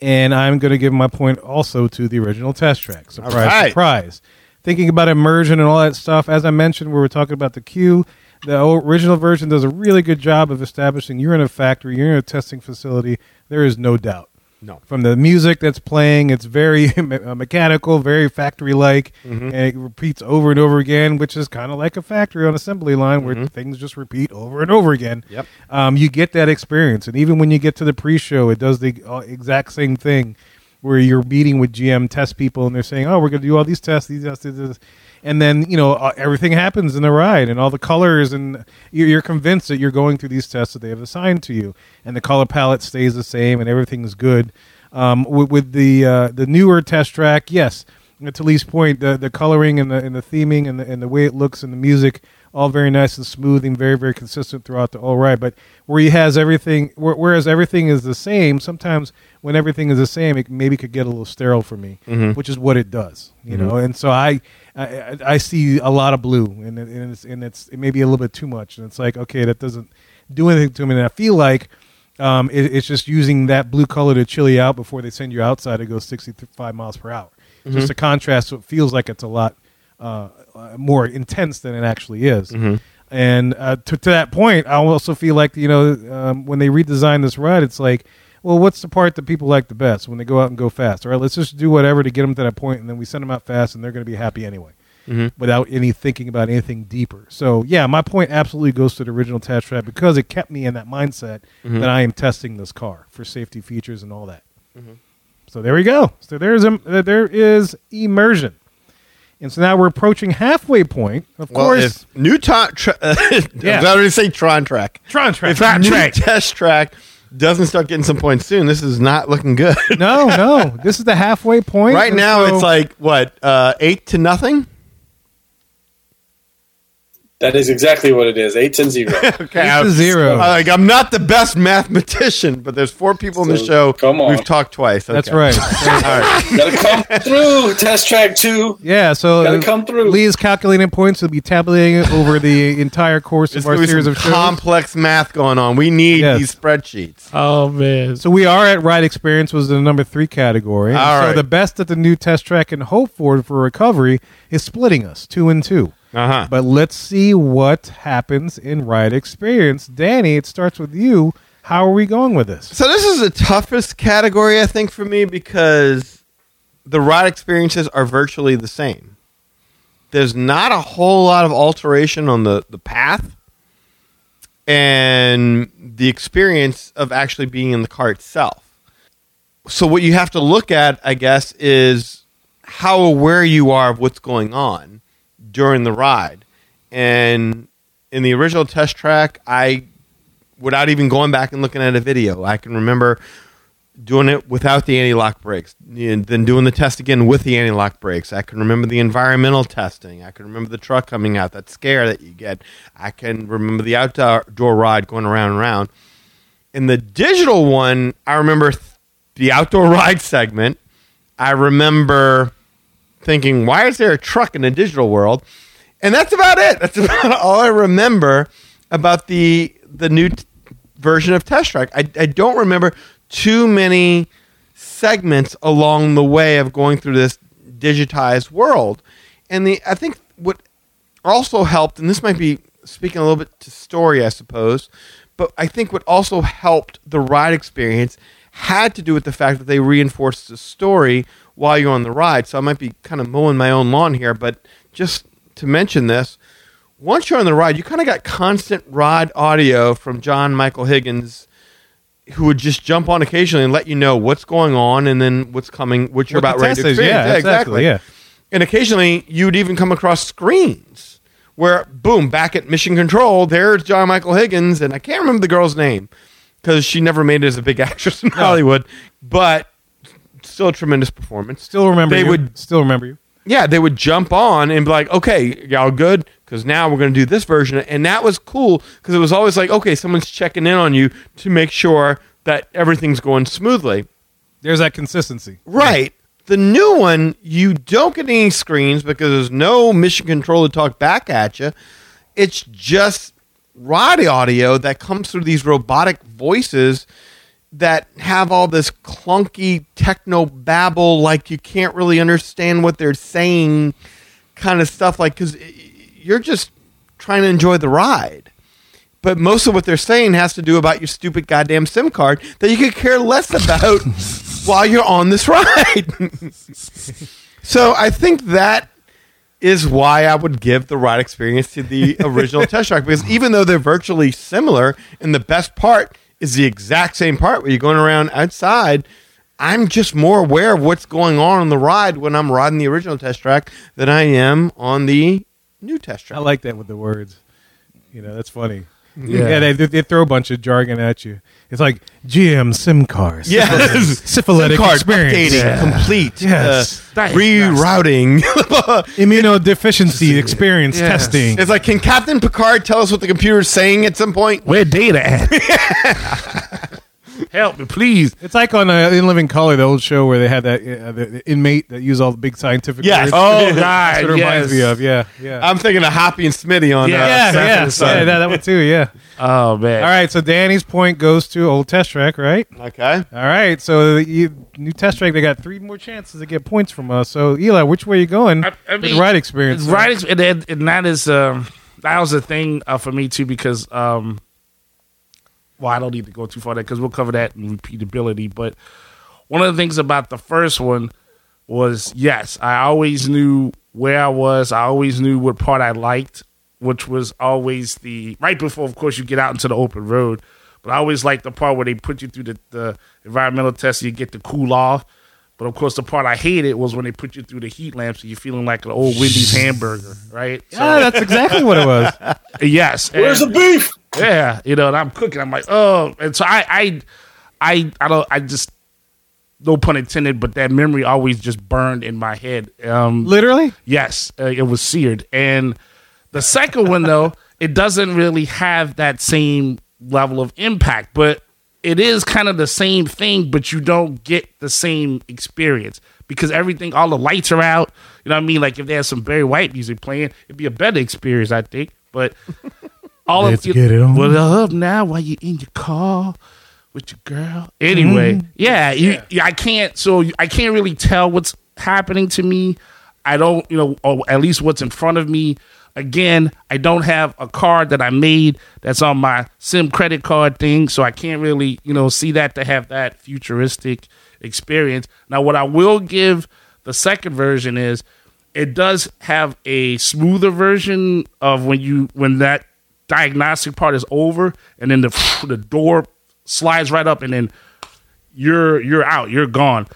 And I'm going to give my point also to the original test track. Surprise, right. surprise. Thinking about immersion and all that stuff, as I mentioned, we were talking about the queue. The original version does a really good job of establishing you're in a factory, you're in a testing facility. There is no doubt. No. From the music that's playing, it's very <laughs> uh, mechanical, very factory like, and it repeats over and over again, which is kind of like a factory on assembly line where things just repeat over and over again. Yep. Um, you get that experience, and even when you get to the pre-show, it does the uh, exact same thing, where you're meeting with GM test people, and they're saying, "Oh, we're going to do all these tests, these tests, these tests," and then you know uh, everything happens in the ride, and all the colors, and you're, you're convinced that you're going through these tests that they have assigned to you, and the color palette stays the same, and everything's good. Um, with, with the uh, the newer test track, yes, Uh, to Lee's point, the the coloring and the and the theming and the and the way it looks and the music, all very nice and smooth and very very consistent throughout the whole ride. But where he has everything, where- whereas everything is the same, sometimes when everything is the same, it maybe could get a little sterile for me, mm-hmm. which is what it does, you mm-hmm. know. And so I, I I see a lot of blue, and it, and it's and it's it may be a little bit too much, and it's like okay, that doesn't do anything to me, and I feel like. Um, it, it's just using that blue color to chill you out before they send you outside to go 65 miles per hour. Just a contrast, so it feels like it's a lot uh, more intense than it actually is. And uh, to, to that point, I also feel like you know um, when they redesign this ride, it's like, well, what's the part that people like the best when they go out and go fast? All right, let's just do whatever to get them to that point, and then we send them out fast, and they're going to be happy anyway, without any thinking about anything deeper. So yeah, my point absolutely goes to the original test track because it kept me in that mindset that I am testing this car for safety features and all that. So there we go. So there's um, uh, there is immersion. And so now we're approaching halfway point. Of Well, course, new Tron, tra- <laughs> Yeah. I was going to say Tron track. Tron track. If Tron new track. <laughs> test track doesn't start getting some points soon, this is not looking good. no, no. <laughs> This is the halfway point. right now, so- it's like what uh, eight to nothing. That is exactly what it is. Eight and zero. <laughs> Okay, Eight to zero. I- like I'm not the best mathematician, but there's four people in the show. come on. we've talked twice. That's Okay. <laughs> right. Gotta come through. Test track two. yeah, so Gotta come through. Lee is calculating points. He'll be tabulating it over the <laughs> entire course of our series some of shows. complex math going on. We need Yes. these spreadsheets. Oh man. So we are at ride experience was the number three category. And All so right. the best that the new test track can hope for for recovery is splitting us two and two. Uh huh. But let's see what happens in ride experience. Danny, it starts with you. How are we going with this? So this is the toughest category, I think, for me because the ride experiences are virtually the same. There's not a whole lot of alteration on the, the path and the experience of actually being in the car itself. So what you have to look at, I guess, is how aware you are of what's going on during the ride. And in the original test track, I without even going back and looking at a video. I can remember doing it without the anti-lock brakes, and then doing the test again with the anti-lock brakes. I can remember the environmental testing. I can remember the truck coming out, that scare that you get. I can remember the outdoor ride going around and around. In the digital one, I remember th- the outdoor <laughs> ride segment. I remember thinking, why is there a truck in the digital world? And that's about it. That's <laughs> about all I remember about the the new t- version of Test Track. I, I don't remember too many segments along the way of going through this digitized world. And the I think what also helped, and this might be speaking a little bit to story, I suppose, but I think what also helped the ride experience had to do with the fact that they reinforced the story while you're on the ride. So I might be kind of mowing my own lawn here, but just to mention this, once you're on the ride, you kind of got constant ride audio from John Michael Higgins, who would just jump on occasionally and let you know what's going on and then what's coming, what you're What about ready to experience. yeah, exactly, yeah. And occasionally you'd even come across screens where, boom, back at Mission Control, there's John Michael Higgins, and I can't remember the girl's name because she never made it as a big <laughs> actress in Hollywood, but still a tremendous performance. Still remember They you. would still remember you. yeah, they would jump on and be like, okay, y'all good? Because now we're going to do this version. And that was cool because it was always like, okay, someone's checking in on you to make sure that everything's going smoothly. There's that consistency. Right. The new one, you don't get any screens because there's no mission control to talk back at you. It's just ride audio that comes through these robotic voices that have all this clunky techno babble, like you can't really understand what they're saying, kind of stuff. Like, because you're just trying to enjoy the ride. But most of what they're saying has to do about your stupid goddamn SIM card that you could care less about <laughs> while you're on this ride. so I think that is why I would give the ride experience to the <laughs> original test track because even though they're virtually similar, and the best part is the exact same part where you're going around outside, I'm just more aware of what's going on on the ride when I'm riding the original test track than I am on the new test track. I like that with the words. You know, that's funny. Yeah, they, they, they throw a bunch of jargon at you. It's like GM sim cars. Yes. <laughs> Syphilitic Card experience. updating, Yeah. complete, Yes. uh, That is rerouting. <laughs> Immunodeficiency experience Yes. testing. it's like, can Captain Picard tell us what the computer's saying at some point? Where data at? <laughs> Help me, please. It's like on uh, In Living Color, the old show where they had that uh, the, the inmate that used all the big scientific Yes. words. Oh <laughs> That's God, what it reminds yes. me of. Yeah, yeah. I'm thinking of Hoppy and Smitty on. Yeah. uh, yeah, yeah, yeah, that, that one too. Yeah. Oh man. All right, so Danny's point goes to old test track, right? Okay. All right, so you, new test track, they got three more chances to get points from us. So Eli, which way are you going? I- I with mean, ride experience, right ex- and, then- and that is um that was a thing uh, for me too because um well i don't need to go too far there because we'll cover that in repeatability but one of the things about the first one was yes i always knew where i was i always knew what part i liked which was always the right before of course you get out into the open road but i always liked the part where they put you through the, the environmental test you get to cool off but of course, the part I hated was when they put you through the heat lamp, so you're feeling like an old Wendy's hamburger, right? So, Yeah, that's exactly what it was. <laughs> yes. Where's the beef? Yeah, you know, and I'm cooking. I'm like, oh, and so I, I, I, I don't, I just, no pun intended, but that memory always just burned in my head. Um, Literally, Yes, uh, it was seared. And the second one, though, <laughs> it doesn't really have that same level of impact, but it is kind of the same thing, but you don't get the same experience because everything, all the lights are out. You know what I mean? Like if there's some Barry White music playing, it'd be a better experience, I think. But all Let's of get it on. Well, up now while you're in your car with your girl. Anyway, Mm-hmm. yeah, you, yeah, I can't. So I can't really tell what's happening to me. I don't, you know, or at least what's in front of me. Again, I don't have a card that I made that's on my SIM credit card thing, so I can't really, you know, see that to have that futuristic experience. Now, what I will give the second version is it does have a smoother version of when you when that diagnostic part is over and then the the door slides right up and then you're you're out you're gone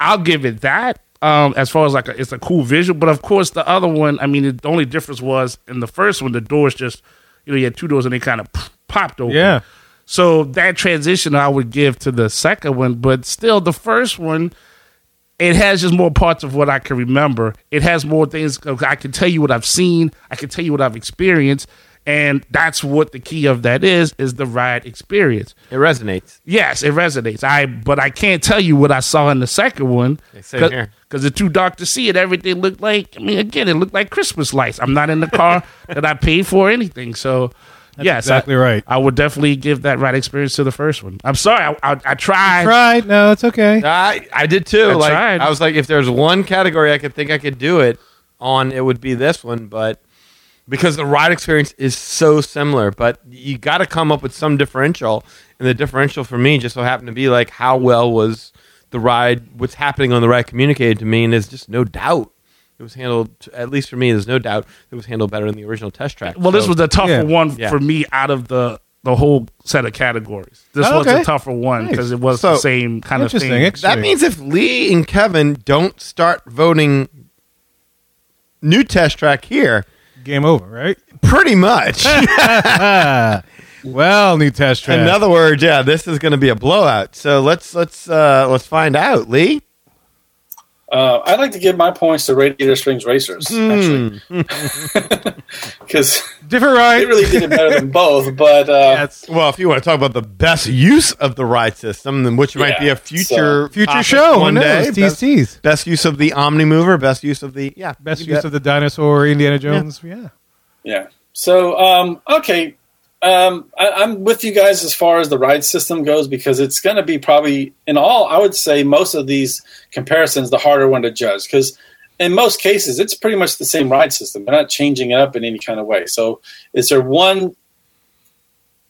i'll give it that um as far as like a, it's a cool visual but of course the other one i mean the only difference was in the first one the doors just you know you had two doors and they kind of popped open Yeah. so that transition i would give to the second one but still the first one it has just more parts of what I can remember. It has more things. I can tell you what I've seen. I can tell you what I've experienced, and that's what the key of that is: is the ride experience. It resonates. Yes, it resonates. I but I can't tell you what I saw in the second one because it's too dark to see it. Everything looked like. I mean, again, it looked like Christmas lights. I'm not in the car <laughs> that I paid for anything. So. yes, exactly I, right. I would definitely give that ride experience to the first one. I'm sorry, I, I, I tried. right? No, it's okay. I I did too. I like tried. I was like, if there's one category I could think I could do it on, it would be this one. But because the ride experience is so similar, but you got to come up with some differential, and the differential for me just so happened to be like how well was the ride, what's happening on the ride communicated to me, and there's just no doubt. It was handled, at least for me, there's no doubt it was handled better than the original test track. Well, this was the tougher Yeah. one Yeah. for me out of the the whole set of categories. This Oh, was okay. a tougher one because it was So, the same kind of thing. Ex- That means if Lee and Kevin don't start voting new test track here, Game over, right? pretty much. <laughs> <laughs> Well, new test track. In other words, yeah, this is going to be a blowout. So let's let's uh, let's find out, Lee. Uh, I'd like to give my points to Radiator Springs Racers, actually, <laughs> <laughs> because different they ride. really did it better than both. <laughs> But uh, That's Well, if you want to talk about the best use of the ride system, then which might be a future future show. one One day. Tease, Best, tease. best use of the Omnimover, best use of the yeah, Best use of the dinosaur Indiana Jones. Yeah. Yeah. So, um, okay. Um, I, I'm with you guys as far as the ride system goes because it's going to be probably, in all, I would say most of these comparisons, the harder one to judge because in most cases, it's pretty much the same ride system. They're not changing it up in any kind of way. So, is there one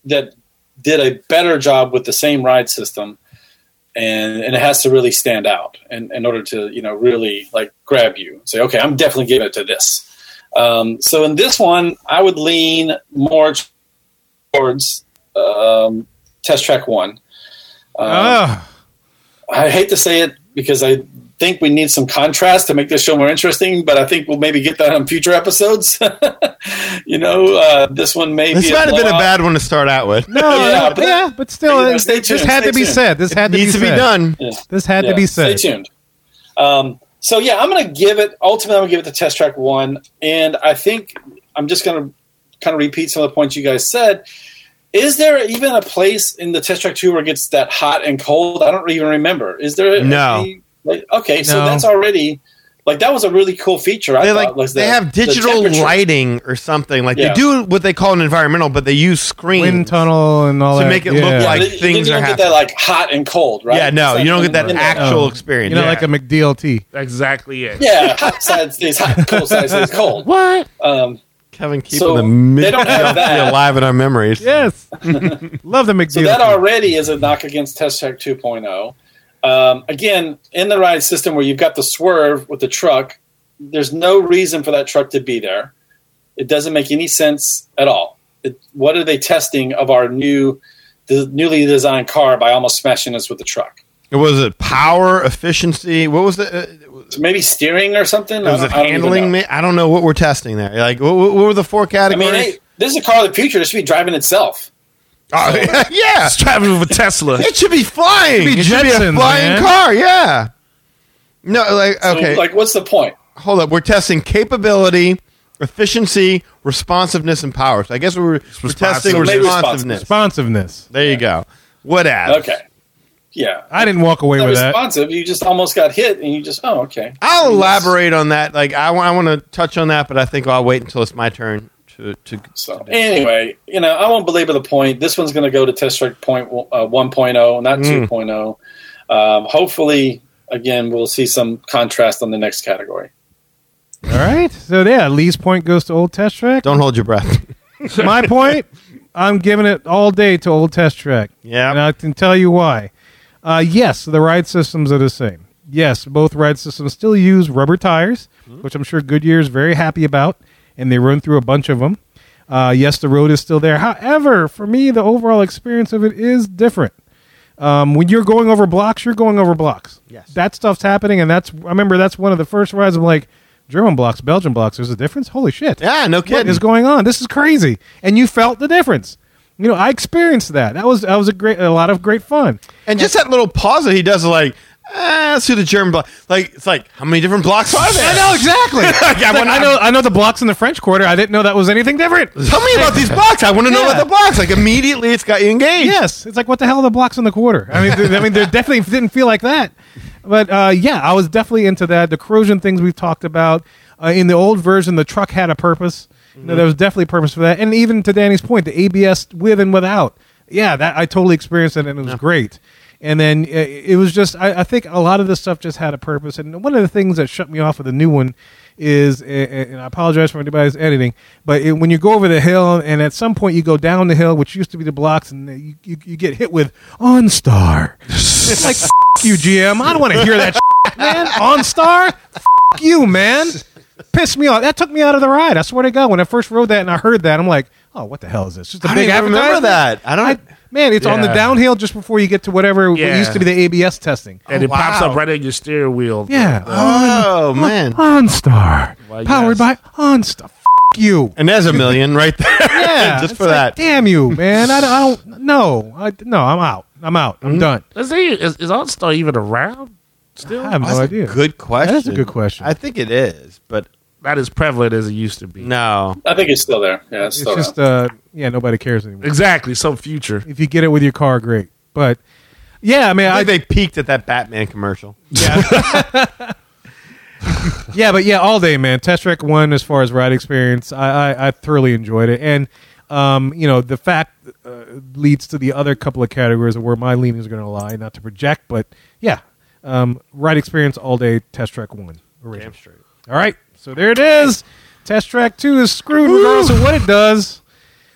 that did a better job with the same ride system? And, and it has to really stand out in, in order to, you know, really like grab you. Say, okay, I'm definitely giving it to this. Um, so in this one, I would lean more towards um, Test Track One. Um, Ah, I hate to say it because I think we need some contrast to make this show more interesting, but I think we'll maybe get that on future episodes. <laughs> you know, uh, this one may This be might have been a bad one to start out with. No, <laughs> Yeah, yeah, but- but, yeah, but still, you know, it- stay this had stay to be tuned. said. This had to Needs be to be said. done. This had Yeah, to be said. Stay tuned. Um, so yeah, I'm going to give it. Ultimately, I'm going to give it the test track one, and I think I'm just going to kind of repeat some of the points you guys said. Is there even a place in the test track two where it gets that hot and cold? I don't even remember. Is there? No. any- like, okay, so that's already like that was a really cool feature. I They thought like was they the- have digital temperature. lighting or something. Like Yeah. they do what they call an environmental, but they use screens Wind tunnel and all To that. make it look yeah. Yeah, like they- things you are don't happening. get that like hot and cold, right? Yeah, no, you don't get that actual Oh. experience. You know, Yeah. like a McDLT. Exactly it. Yeah, hot side stays hot, cold side stays cold. <laughs> What? Um, Kevin keeping So, the they don't have that. alive in our memories. Yes. <laughs> Love the McDLT. So that already is a knock against Test Track 2.0. Um, again, in the ride system where you've got the swerve with the truck, there's no reason for that truck to be there. It doesn't make any sense at all. It, what are they testing of our new, the newly designed car by almost smashing us with the truck? It was it power efficiency? What was it? So maybe steering or something? was I it don't- I don't even handling? know. I don't know what we're testing there. Like, what, what were the four categories? I categories? mean, hey, this is a car of the future. It should be driving itself. Oh, <laughs> yeah, It's driving with a Tesla. it should be flying. Should be it should be a Jetsons, flying man. car. Yeah. No, like So, okay. like, what's the point? hold up. We're testing capability, efficiency, responsiveness, and power. So I guess we're, we're testing Maybe responsiveness. Responsiveness. There you go. What adds? Okay. Yeah. I didn't walk away Not with that. responsive. You just almost got hit, and you just, oh, okay. I'll elaborate on that. Like I, want to touch on that, but I think I'll wait until it's my turn to. to So anyway, you know, I won't belabor the point. This one's going to go to test track point uh, 1.0, not Mm. 2.0. Um, hopefully, again, we'll see some contrast on the next category. All right. So yeah, Lee's point goes to Old Test Track. don't hold your breath. My <laughs> point, I'm giving it all day to Old Test Track. Yeah. And I can tell you why. Uh, yes, the ride systems are the same. Yes, both ride systems still use rubber tires, which I'm sure Goodyear is very happy about, and they run through a bunch of them. Uh, yes, the road is still there. However, for me, the overall experience of it is different. Um, when you're going over blocks, you're going over blocks. Yes. That stuff's happening, and that's I remember that's one of the first rides. I'm like, German blocks, Belgian blocks. There's a difference. Holy shit! yeah, no kidding. is going on? This is crazy. And you felt the difference. You know, I experienced that. That was that was a great, a lot of great fun. and just that little pause that he does, like, ah, let's do the German block. Like, it's like, how many different blocks are there? I know exactly. <laughs> Like, I like, I know, I know the blocks in the French Quarter. I didn't know that was anything different. <laughs> Tell me about these blocks. I want to know Yeah. about the blocks. Like immediately, it's got you engaged. Yes, it's like what the hell are the blocks in the quarter? I mean, th- I mean, they definitely didn't feel like that. But uh, yeah, I was definitely into that. The corrosion things we've talked about uh, in the old version, the truck had a purpose. You know, there was definitely a purpose for that. And even to Danny's point, the ABS with and without. Yeah, that I totally experienced it, and it was great. And then uh, it was just, I, I think a lot of this stuff just had a purpose. And one of the things that shut me off with the new one is, and I apologize for anybody's editing, but it, when you go over the hill and at some point you go down the hill, which used to be the blocks, and you, you, you get hit with OnStar. it's like, <laughs> F- you, GM. I don't want to hear that, <laughs> shit, man. OnStar? F- you, man. Pissed me off. That took me out of the ride. I swear to God, when I first rode that and I heard that, I'm like, oh, what the hell is this? Just a I big don't even remember that. I don't. Man, it's on the downhill just before you get to whatever what Yeah. used to be the ABS testing. and Oh, it pops up right on your steering wheel. Yeah. oh man. OnStar. Why, Powered yes. by OnStar. F- you. And there's a million right there. <laughs> Yeah. just for like, that. Damn you, man. I, don't- I don't. No. I, no, I'm out. I'm out. Mm-hmm. I'm done. Let's see, is, is OnStar even around? I have no That's idea. a good question. That is a good question. I think it is, but Not as prevalent as it used to be. no. I think it's still there. Yeah, it's it's still just, there. uh, yeah, nobody cares anymore. Exactly. Some future. If you get it with your car, great. But yeah, I mean, I I, they peaked at that Batman commercial. Yeah. <laughs> <laughs> yeah, but yeah, all day, man. Test Track One, as far as ride experience, I, I, I thoroughly enjoyed it, and um, you know, the fact uh, leads to the other couple of categories of where my leanings are going to lie. Not to project, but yeah, um, ride experience all day. Test Track One, original. All right, so there it is. Test Track Two is screwed regardless of what it does.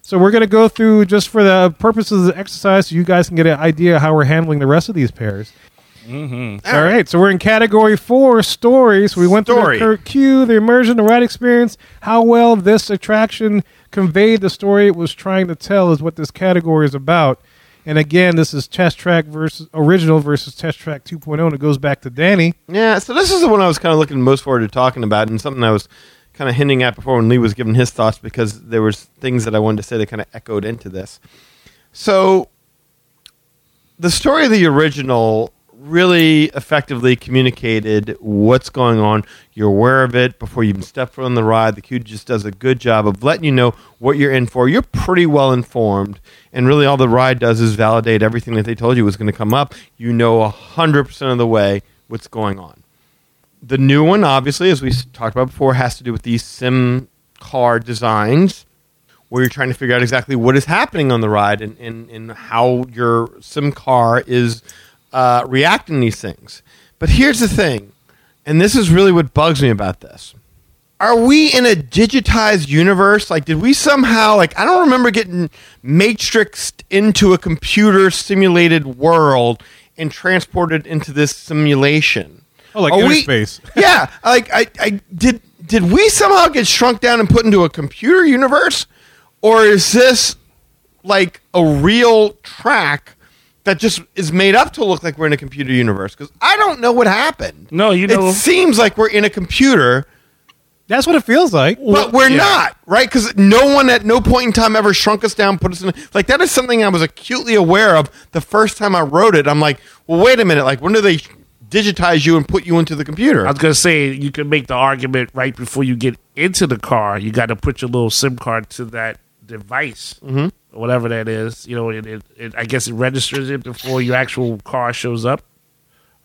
So we're going to go through just for the purposes of the exercise, so you guys can get an idea how we're handling the rest of these pairs. All right, so we're in category four, stories. we went Story. through the queue, the immersion, the ride experience, how well this attraction conveyed the story it was trying to tell is what this category is about. And again, this is Test Track versus original versus Test Track 2.0, and it goes back to Danny. Yeah, so this is the one I was kind of looking most forward to talking about, and something I was kind of hinting at before when Lee was giving his thoughts because there was things that I wanted to say that kind of echoed into this. So, the story of the original really effectively communicated what's going on. You're aware of it before you even step foot on the ride. The queue just does a good job of letting you know what you're in for. You're pretty well informed, and really all the ride does is validate everything that they told you was going to come up. You know 100% of the way what's going on. The new one, obviously, as we talked about before, has to do with these sim car designs where you're trying to figure out exactly what is happening on the ride and, and, and how your sim car is uh, reacting to these things. But here's the thing, and this is really what bugs me about this. Are we in a digitized universe? Like, did we somehow, like, I don't remember getting matrixed into a computer simulated world and transported into this simulation. Oh, like Are we- space. <laughs> yeah, like I, I did. Did we somehow get shrunk down and put into a computer universe, or is this like a real track that just is made up to look like we're in a computer universe? Because I don't know what happened. No, you know- it seems like we're in a computer, That's what it feels like. but we're not, right? Because no one at no point in time ever shrunk us down, put us in. Like that is something I was acutely aware of the first time I wrote it. I'm like, well, wait a minute. Like, when do they digitize you and put you into the computer? I was gonna say you can make the argument right before you get into the car. You got to put your little SIM card to that device, mm-hmm. Whatever that is. You know, it, it, it, I guess it registers it before your actual car shows up.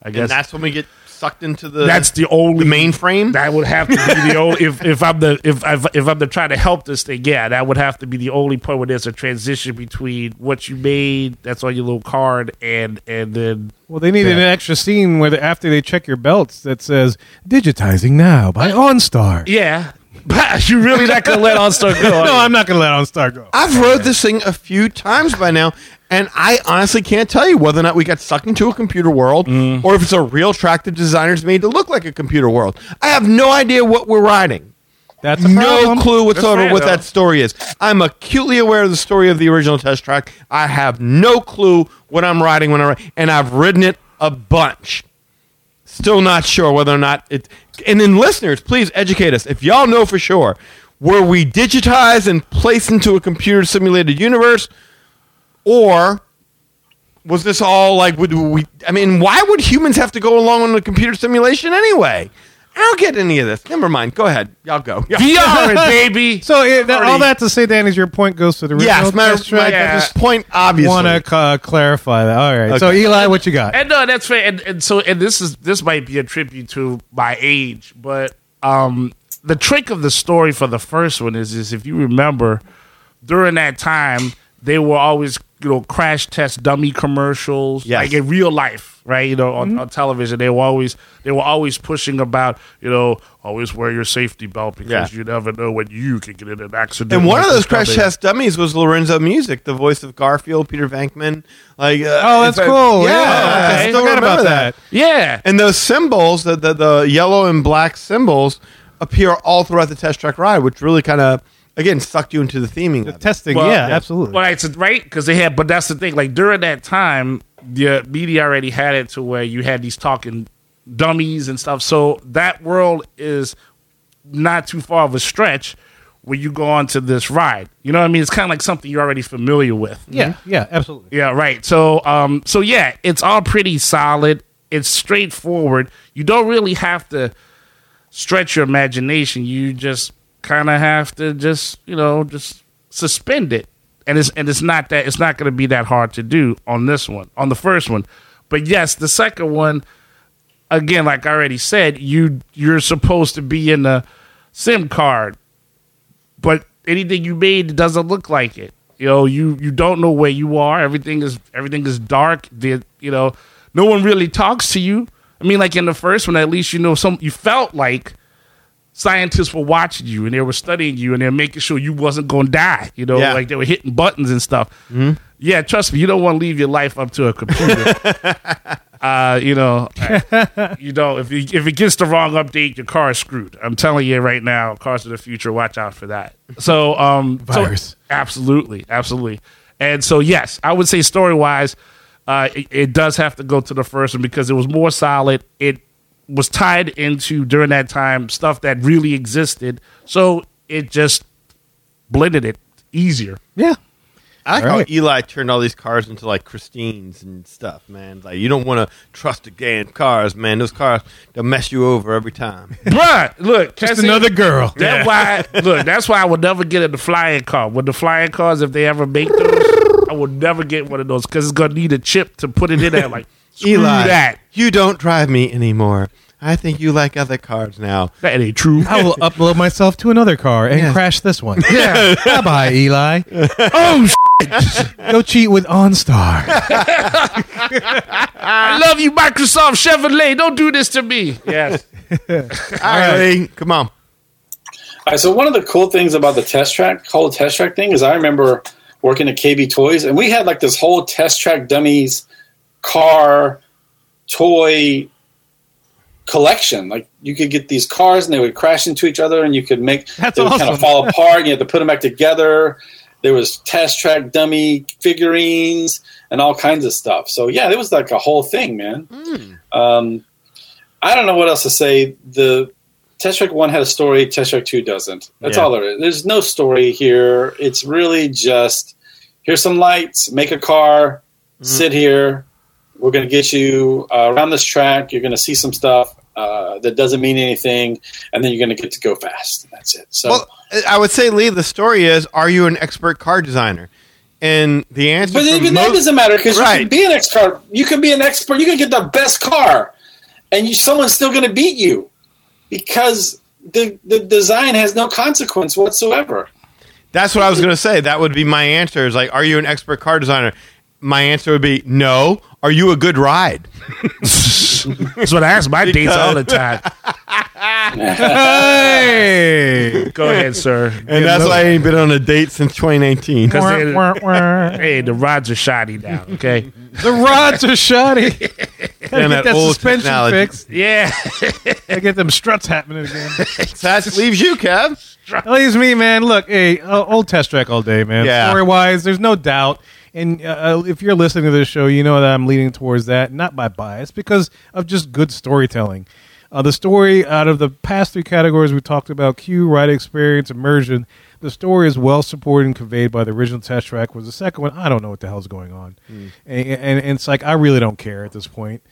I and guess that's when we get sucked into the. that's the only the mainframe? That would have to be the only if if I'm the if if, if I'm the trying to help this thing. Yeah, that would have to be the only point where there's a transition between what you made that's on your little card and and then Well, they need an extra scene where the, after they check your belts that says "Digitizing now" by OnStar. yeah. But you really not gonna let OnStar go? <laughs> no. I'm not going to let OnStar go. I've rode this thing a few times by now, and I honestly can't tell you whether or not we got sucked into a computer world Mm. or if it's a real track that designers made to look like a computer world. I have no idea what we're riding. That's a No problem. clue whatsoever what that story is. I'm acutely aware of the story of the original test track. I have no clue what I'm riding when I ride, and I've ridden it a bunch. Still not sure whether or not it. And then, listeners, please educate us. If y'all know for sure, were we digitized and placed into a computer simulated universe, or was this all like? Would we? I mean, why would humans have to go along on a computer simulation anyway? I don't get any of this. Never mind. Go ahead. Y'all go. Yeah. VR it, baby. So it, that, all Already- that to say, Dan, is your point goes to the original Yes, my, test track. my I just point obviously. want to uh, clarify that. All right. So Okay. Eli, what you got? And no, that's fair. And, and so, and this is this might be a tribute to my age, but um, the trick of the story for the first one is, is if you remember, during that time they were always you know crash test dummy commercials, Yes. like in real life, right? You know, on, on television they were always they were always pushing about you know always wear your safety belt because Yeah. you never know when you can get in an accident. and one of those crash test dummies was Lorenzo Music, the voice of Garfield, Peter Venkman. Like, uh, Oh, that's if I- cool. Yeah, Yeah, I still Forgot remember about that. that. yeah, And those symbols, the, the the yellow and black symbols, appear all throughout the test track ride, which really kind of again sucked you into the theming. of it. Testing. Well, yeah, yeah. absolutely. Well, it's right because they had, but that's the thing. Like during that time, the media already had it to where you had these talking dummies and stuff. So that world is not too far of a stretch when you go on to this ride. You know what I mean? It's kind of like something you're already familiar with. yeah, yeah, absolutely. Yeah, right. So, um, so yeah, it's all pretty solid. It's straightforward. You don't really have to stretch your imagination. You just kind of have to just, you know, just suspend it. And it's and it's not that it's not going to be that hard to do on this one, on the first one. But yes, the second one, again, like I already said, you you're supposed to be in the SIM card but anything you made doesn't look like it. You know, you you don't know where you are. Everything is everything is dark. The you know, no one really talks to you. I mean, like in the first one, at least you know some. You felt like scientists were watching you and they were studying you and they're making sure you wasn't going to die. You know, Yeah. like they were hitting buttons and stuff. Yeah, trust me, you don't want to leave your life up to a computer. <laughs> uh, you know, <laughs> you know, if you, if it gets the wrong update, your car is screwed. I'm telling you right now, cars of the future, watch out for that. So, um, so- Virus. absolutely, absolutely. And so, yes, I would say story wise, uh, it, it does have to go to the first one because it was more solid. It was tied into during that time stuff that really existed, so it just blended it easier. Yeah. I like All how. Eli turned all these cars into like Christines and stuff, man. Like you don't want to trust again cars, man. Those cars they'll mess you over every time. <laughs> Bruh, look, Just Cassie, another girl. That's why. Look, that's why I would never get in the flying car. With the flying cars, if they ever make those, I would never get one of those because it's gonna need a chip to put it in there. Like screw Eli, that. you don't drive me anymore. I think you like other cars now. That ain't true. I will <laughs> upload myself to another car and Yes. crash this one. Yeah. bye bye, Eli. <laughs> oh, sh- Go cheat with OnStar. <laughs> I love you, Microsoft Chevrolet. Don't do this to me. Yes. All right, Lee, come on. All right, so one of the cool things about the test track, whole test track thing, is I remember working at KB Toys, and we had like this whole test track dummies car toy collection. Like you could get these cars, and they would crash into each other, and you could make That's they would kind of fall <laughs> apart. And you had to put them back together. There was test track dummy figurines and all kinds of stuff. So yeah, it was like a whole thing, man. Um, I don't know what else to say. The Test Track One had a story. Test Track Two doesn't. That's Yeah. all there is. There's no story here. It's really just here's some lights. Make a car. Sit here. We're going to get you uh, around this track. You're going to see some stuff uh, that doesn't mean anything, and then you're going to get to go fast. That's it. So. Well, I would say, Lee, the story is: Are you an expert car designer? And the answer, But even that doesn't matter because you Right. can be an expert. You can be an expert. You can get the best car, and you, someone's still going to beat you because the the design has no consequence whatsoever. That's what I was going to say. That would be my answer. Is like, are you an expert car designer? My answer would be no. Are you a good ride? That's what I ask my dates all the time. hey. Go ahead, sir. And that's why I ain't been on a date since 2019. Because hey, the rods are shoddy now. Okay. The rods are shoddy. Gotta And get that that old suspension technology. fixed. Yeah. Gotta get them struts happening again. <laughs> that leaves you, Kev. That leaves me, man. Look, hey, uh, old test track all day, man. Yeah. Story wise, there's no doubt. And uh, if you're listening to this show, you know that I'm leaning towards that, not by bias, because of just good storytelling. Uh, the story out of the past three categories we talked about queue, ride experience, immersion. The story is well supported and conveyed by the original test track. Was the second one? I don't know what the hell's going on, and, and, and it's like I really don't care at this point.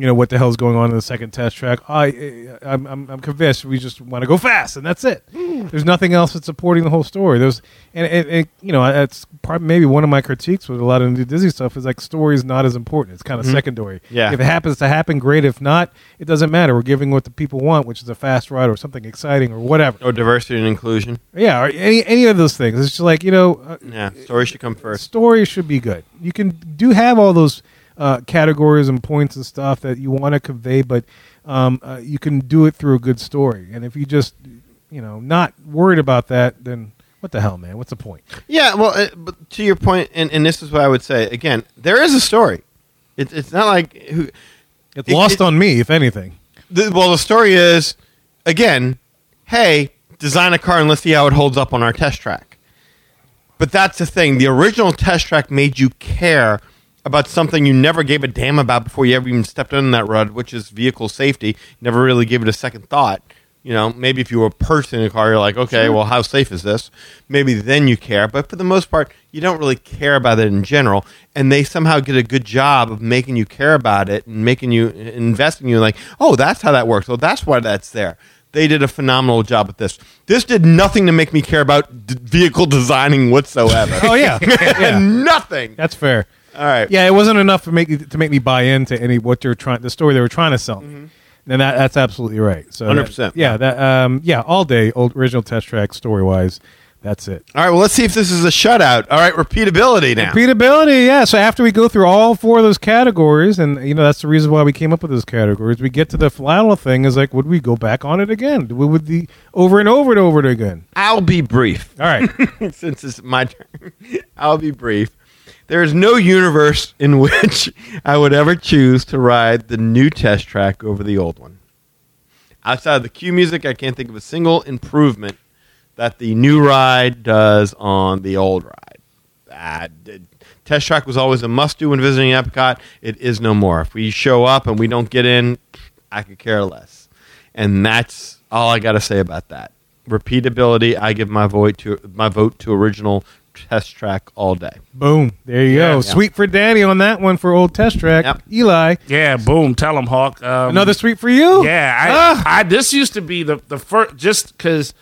You know what the hell's going on in the second test track? I, I'm, I'm, I'm convinced we just want to go fast, and that's it. There's nothing else that's supporting the whole story. There's, and, and, and you know, that's part, maybe one of my critiques with a lot of the Disney stuff is like story is not as important. It's kind of secondary. Yeah. If it happens to happen, great. If not, it doesn't matter. We're giving what the people want, which is a fast ride or something exciting or whatever. Or diversity and inclusion. Yeah, or any any of those things. It's just like you know, uh, Yeah, story should come first. story should be good. You can do have all those uh, categories and points and stuff that you want to convey, but um, uh, you can do it through a good story. And if you just, you know, not worried about that, then what the hell, man? What's the point? Yeah, well, uh, but to your point, and, and this is what I would say again: there is a story. It, it's not like who. It's It- lost it- on me, if anything. The, well, the story is again, hey, design a car and let's see how it holds up on our test track. But that's the thing. The original test track made you care about something you never gave a damn about before you ever even stepped on that road, which is vehicle safety. Never really gave it a second thought. You know, maybe if you were a person in a car, you're like, okay, well, how safe is this? Maybe then you care. But for the most part, you don't really care about it in general. And they somehow get a good job of making you care about it and making you invest in you. Like, oh, that's how that works. Oh, that's why that's there. They did a phenomenal job with this. This did nothing to make me care about d- vehicle designing whatsoever. Oh yeah, <laughs> yeah. nothing. That's fair. All right. Yeah, it wasn't enough to make to make me buy into any what they're trying the story they were trying to sell me. And that that's absolutely right. So 100%. Yeah, that um yeah, all day old original test track story wise. That's it. All right. Well, let's see if this is a shutout. All right. Repeatability now. Repeatability, yeah. So after we go through all four of those categories, and you know that's the reason why we came up with those categories, we get to the final thing is like, would we go back on it again? We would the over and over and over it again. I'll be brief. All right. <laughs> Since it's my turn, <laughs> I'll be brief. There is no universe in which <laughs> I would ever choose to ride the new test track over the old one. Outside of the cue music, I can't think of a single improvement that the new ride does on the old ride. uh, Test Track was always a must do when visiting Epcot. It is no more. If we show up and we don't get in, I could care less. And that's all I got to say about that. Repeatability. I give my vote to my vote to original Test Track all day. Boom. There you Yeah. go. Yeah. Sweet for Danny on that one for old test track. Yep. Eli, Yeah, boom. Tell him, Hawk. Um, another sweet for you. Yeah, I, Ah. I this used to be the the first just because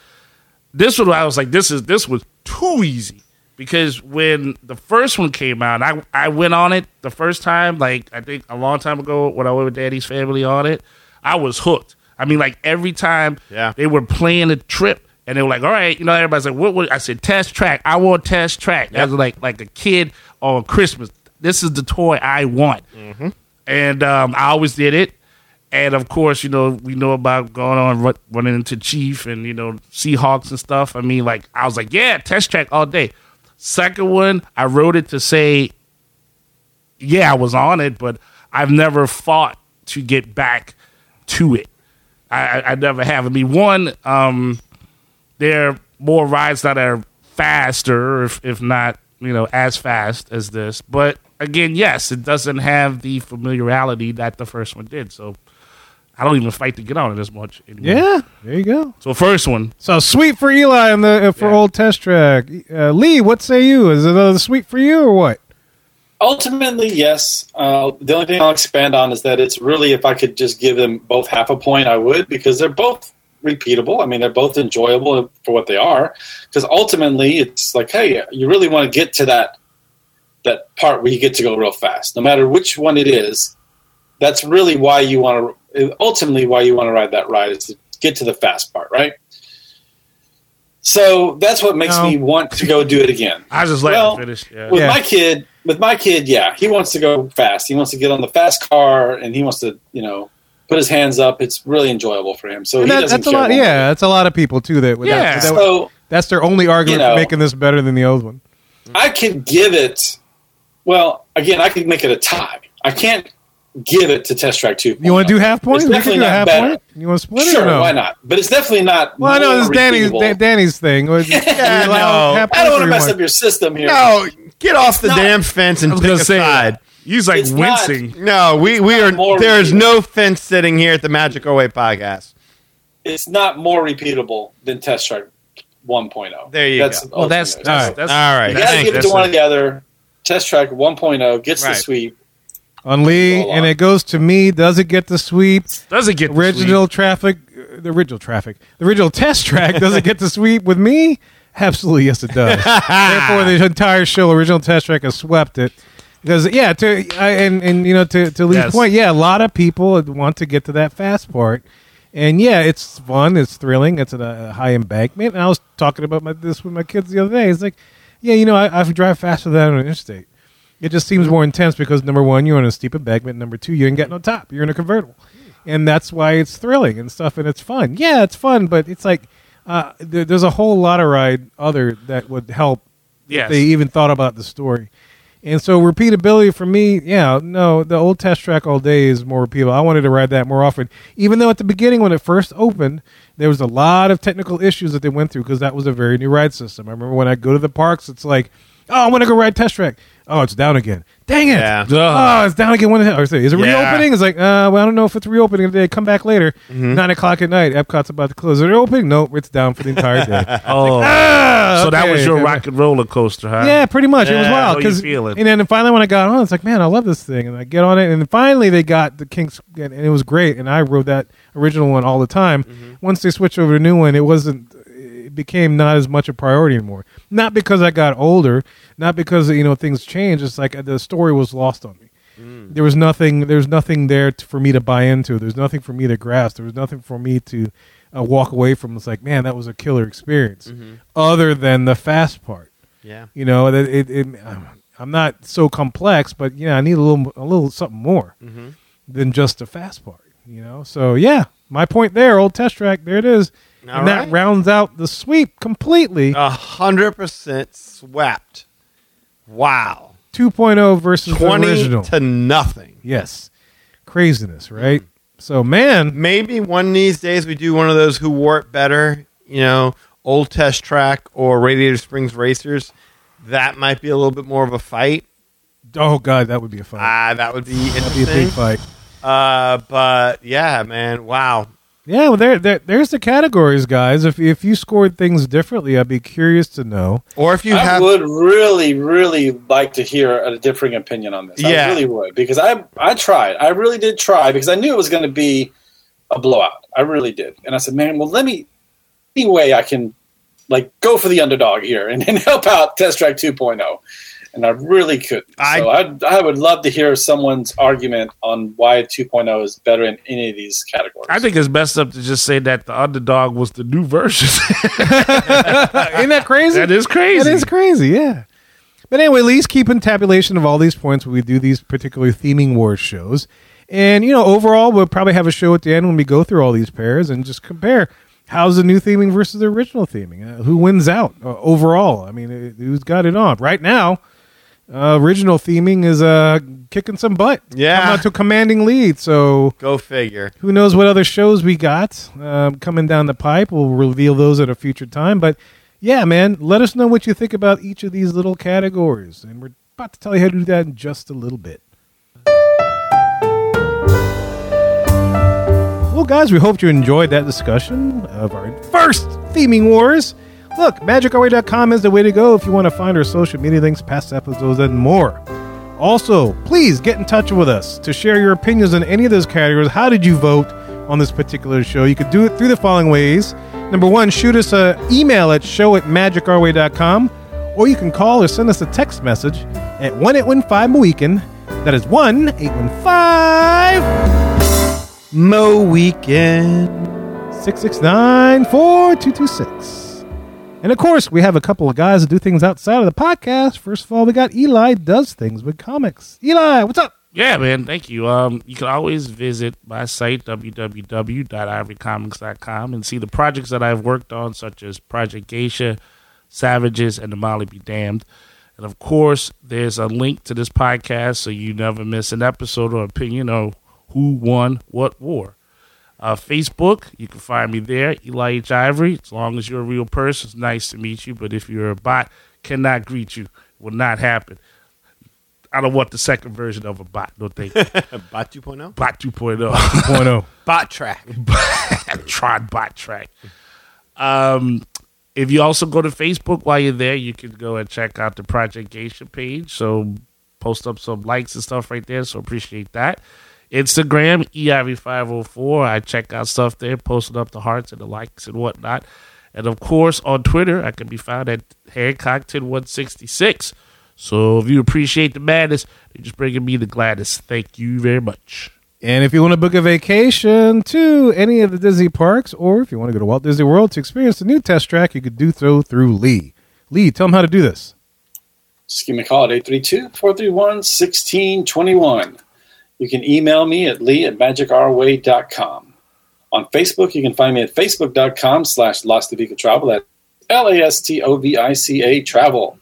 this was I was like this is this was too easy because when the first one came out, I I went on it the first time like I think a long time ago when I went with Daddy's family on it, I was hooked. I mean, like every time Yeah. they were playing a trip. And they were like, "All right, you know." Everybody's like, "What?" would I said, "Test track. I want test track." That was like like a kid on Christmas. This is the toy I want and um, I always did it. And of course, you know, we know about going on run, running into Chief and you know Seahawks and stuff. I mean, like I was like, yeah, test track all day. Second one, I wrote it to say, yeah, I was on it, but I've never fought to get back to it. I, I, I never have. I mean, one, um, there are more rides that are faster, if if not, you know, as fast as this. But again, yes, it doesn't have the familiarity that the first one did. So I don't even fight to get on it as much. Anymore. Yeah, there you go. So first one, So sweet for Eli on the uh, for Yeah. old test track. Uh, Lee, what say you? Is it another sweet for you or what? Ultimately, yes. Uh, the only thing I'll expand on is that it's really, if I could just give them both half a point, I would, because they're both repeatable. I mean, they're both enjoyable for what they are. Because ultimately, it's like, hey, you really want to get to that that part where you get to go real fast, no matter which one it is. That's really why you want to. Ultimately, why you want to ride that ride is to get to the fast part, right? So that's what makes No. me want to go do it again I just let Well, finish. Yeah. with Yeah. my kid with my kid yeah he wants to go fast he wants to get on the fast car and he wants to you know put his hands up it's really enjoyable for him so And he that- doesn't that's a care lot. one Yeah, that's a lot of people too. That, that- Yeah. that- so that's their only argument You know. for making this better than the old one. i could give it well again i could make it a tie i can't give it to test track 2 You want to do half point? It's definitely not half better. point. You want to split it sure or no? why not but it's definitely not Well, I know more this is Danny's repeatable. Da- Danny's thing. <laughs> Yeah, no. i don't want to mess you up your system here No, get off the not- damn fence and I pick a say, side. He's like It's not- wincing. No, we, we are. There's no fence sitting here at the Magic Our Way podcast. it's not more repeatable than test track 1.0 There you that's go. Well, that's that's, All right. that's All right. You got to give it to one a- or the other. Test track 1.0 gets Right. the sweep. on Lee, and it goes to me. Does it get the sweep? Does it get the Original traffic, uh, the original traffic, the original test track. Does it get the sweep with me? Absolutely, yes, it does. <laughs> Therefore, the entire show, original test track, has swept it. Because yeah, to I, and and you know to to Lee's Yes. point, yeah, a lot of people want to get to that fast part, and yeah, it's fun, it's thrilling, it's at a high embankment. And I was talking about my, this with my kids the other day. It's like, yeah, you know, I, I drive faster than on an interstate. It just seems more intense because number one, you're on a steep embankment. Number two, you ain't got no top. You're in a convertible, and that's why it's thrilling and stuff, and it's fun. Yeah, it's fun, but it's like uh, there, there's a whole lot of ride other that would help Yes. if they even thought about the story. And so repeatability for me, yeah, no, the old test track all day is more repeatable. I wanted to ride that more often. Even though at the beginning when it first opened, there was a lot of technical issues that they went through because that was a very new ride system. I remember when I go to the parks, it's like, oh, I want to go ride test track. Oh, it's down again. Dang it. Yeah. Oh, it's down again. When the hell? or say, is it Yeah. reopening? It's like, uh, well, I don't know if it's reopening today. Come back later. Mm-hmm. Nine o'clock at night. Epcot's about to close. Is it opening? No, it's down for the entire day. <laughs> Oh, Ah, so that okay, was your Rock 'n' Roller Coaster, huh? Yeah, pretty much. it was Yeah, wild you because, feeling? and then finally when I got on, it's like, man, I love this thing, and I get on it, and then finally they got the Kinks, and it was great, and I rode that original one all the time. Mm-hmm. Once they switched over to a new one, it wasn't. It became not as much a priority anymore. Not because I got older, not because you know things changed. It's like the story was lost on me. Mm. There was nothing. There's nothing there t for me to buy into. There's nothing for me to grasp. There was nothing for me to uh, walk away from. It's like, man, that was a killer experience. Mm-hmm. Other than the fast part. Yeah. You know, that it, it, I'm not so complex, but yeah, I need a little, a little something more Mm-hmm. than just the fast part. You know, so yeah, my point there, old test track, there it is, All and that rounds out the sweep completely. A hundred percent swept. Wow. 2.0 versus the Twenty original. to nothing. yes, craziness, right? So man, Maybe one of these days we do one of those who wore it better, you know, old test track or Radiator Springs Racers. That might be a little bit more of a fight. Oh god, that would be a fight. Ah, that would be That'd be a big fight. Uh, but yeah, man, wow. Yeah, well, there, there, there's the categories, guys. If if you scored things differently, I'd be curious to know. Or if you I have, would really, really like to hear a differing opinion on this. Yeah. I really would because I I tried. I really did try because I knew it was going to be a blowout. I really did, and I said, man, well, let me any way I can like go for the underdog here and, and help out Test Track 2.0. And I really couldn't. I- so I, I would love to hear someone's argument on why 2.0 is better in any of these categories. I think it's best up to just say that the underdog was the new version. <laughs> Ain't that crazy? that is crazy. That is crazy, yeah. But anyway, Lee's keeping tabulation of all these points when we do these particular theming wars shows. And, you know, overall, we'll probably have a show at the end when we go through all these pairs and just compare how's the new theming versus the original theming. Uh, who wins out uh, overall? I mean, uh, who's got it on? Right now, uh, original theming is uh, kicking some butt. Yeah. Coming out to a commanding lead. So go figure. who knows what other shows we got um, coming down the pipe. We'll reveal those at a future time. But yeah, man, let us know what you think about each of these little categories. And we're about to tell you how to do that in just a little bit. Well, guys, we hope you enjoyed that discussion of our first theming wars. Look, magicourway.com is the way to go if you want to find our social media links, past episodes, and more. Also, please get in touch with us to share your opinions on any of those categories. How did you vote on this particular show? You could do it through the following ways. Number one, shoot us an email at show at magicourway.com, or you can call or send us a text message at 1 815 Weekend. That is 1 815 Mo weekend. 669 4226. And of course, we have a couple of guys that do things outside of the podcast. First of all, we got Eli does things with comics. Eli, what's up? Yeah, man. Thank you. Um, you can always visit my site www.ivorycomics.com and see the projects that I've worked on, such as Project Geisha, Savages, and The Molly Be Damned. And of course, there's a link to this podcast so you never miss an episode or opinion of who won what war. Uh, Facebook, you can find me there, Eli H. Ivory. As long as you're a real person, it's nice to meet you. But if you're a bot, cannot greet you. Will not happen. I don't want the second version of a bot. No thank you. <laughs> Bot 2.0? Bot 2.0. 2.0. <laughs> Bot track. Trod bot track. Um, if you also go to Facebook while you're there, you can go and check out the Project Geisha page. So post up some likes and stuff right there. So appreciate that. Instagram, E EIV504. I check out stuff there, posting up the hearts and the likes and whatnot. And of course, on Twitter, I can be found at Hancock10166. So if you appreciate the madness, you're just bringing me the gladness. Thank you very much. And if you want to book a vacation to any of the Disney parks, or if you want to go to Walt Disney World to experience the new Test Track, you could do so through Lee. Lee, tell them how to do this. Just give me a call at 832-431-1621. You can email me at lee at magicourway.com. On Facebook, you can find me at facebook.com slash Lastovica Travel at L-A-S-T-O-V-I-C-A Travel.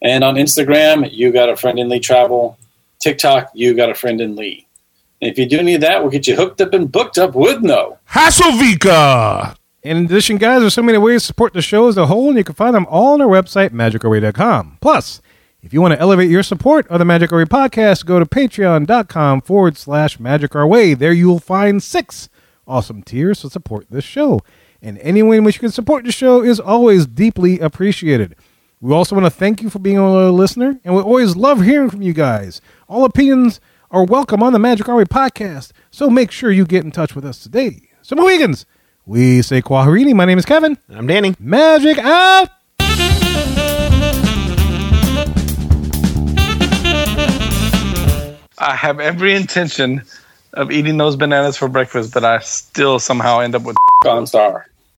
And on Instagram, you got a friend in Lee Travel. TikTok, you got a friend in Lee. And if you do any of that, we'll get you hooked up and booked up with no. Hasselvika! And in addition, guys, there's so many ways to support the show as a whole, and you can find them all on our website, magicourway.com. Plus, if you want to elevate your support of the Magic Our Way podcast, go to patreon.com forward slash Magic Our Way. There you will find six awesome tiers to support this show. And any way in which you can support the show is always deeply appreciated. We also want to thank you for being a listener, and we always love hearing from you guys. All opinions are welcome on the Magic Our Way podcast, so make sure you get in touch with us today. So, Mohegans, we say Kwaharini. My name is Kevin. I'm Danny. Magic out! I have every intention of eating those bananas for breakfast, but I still somehow end up with <laughs> Gone star.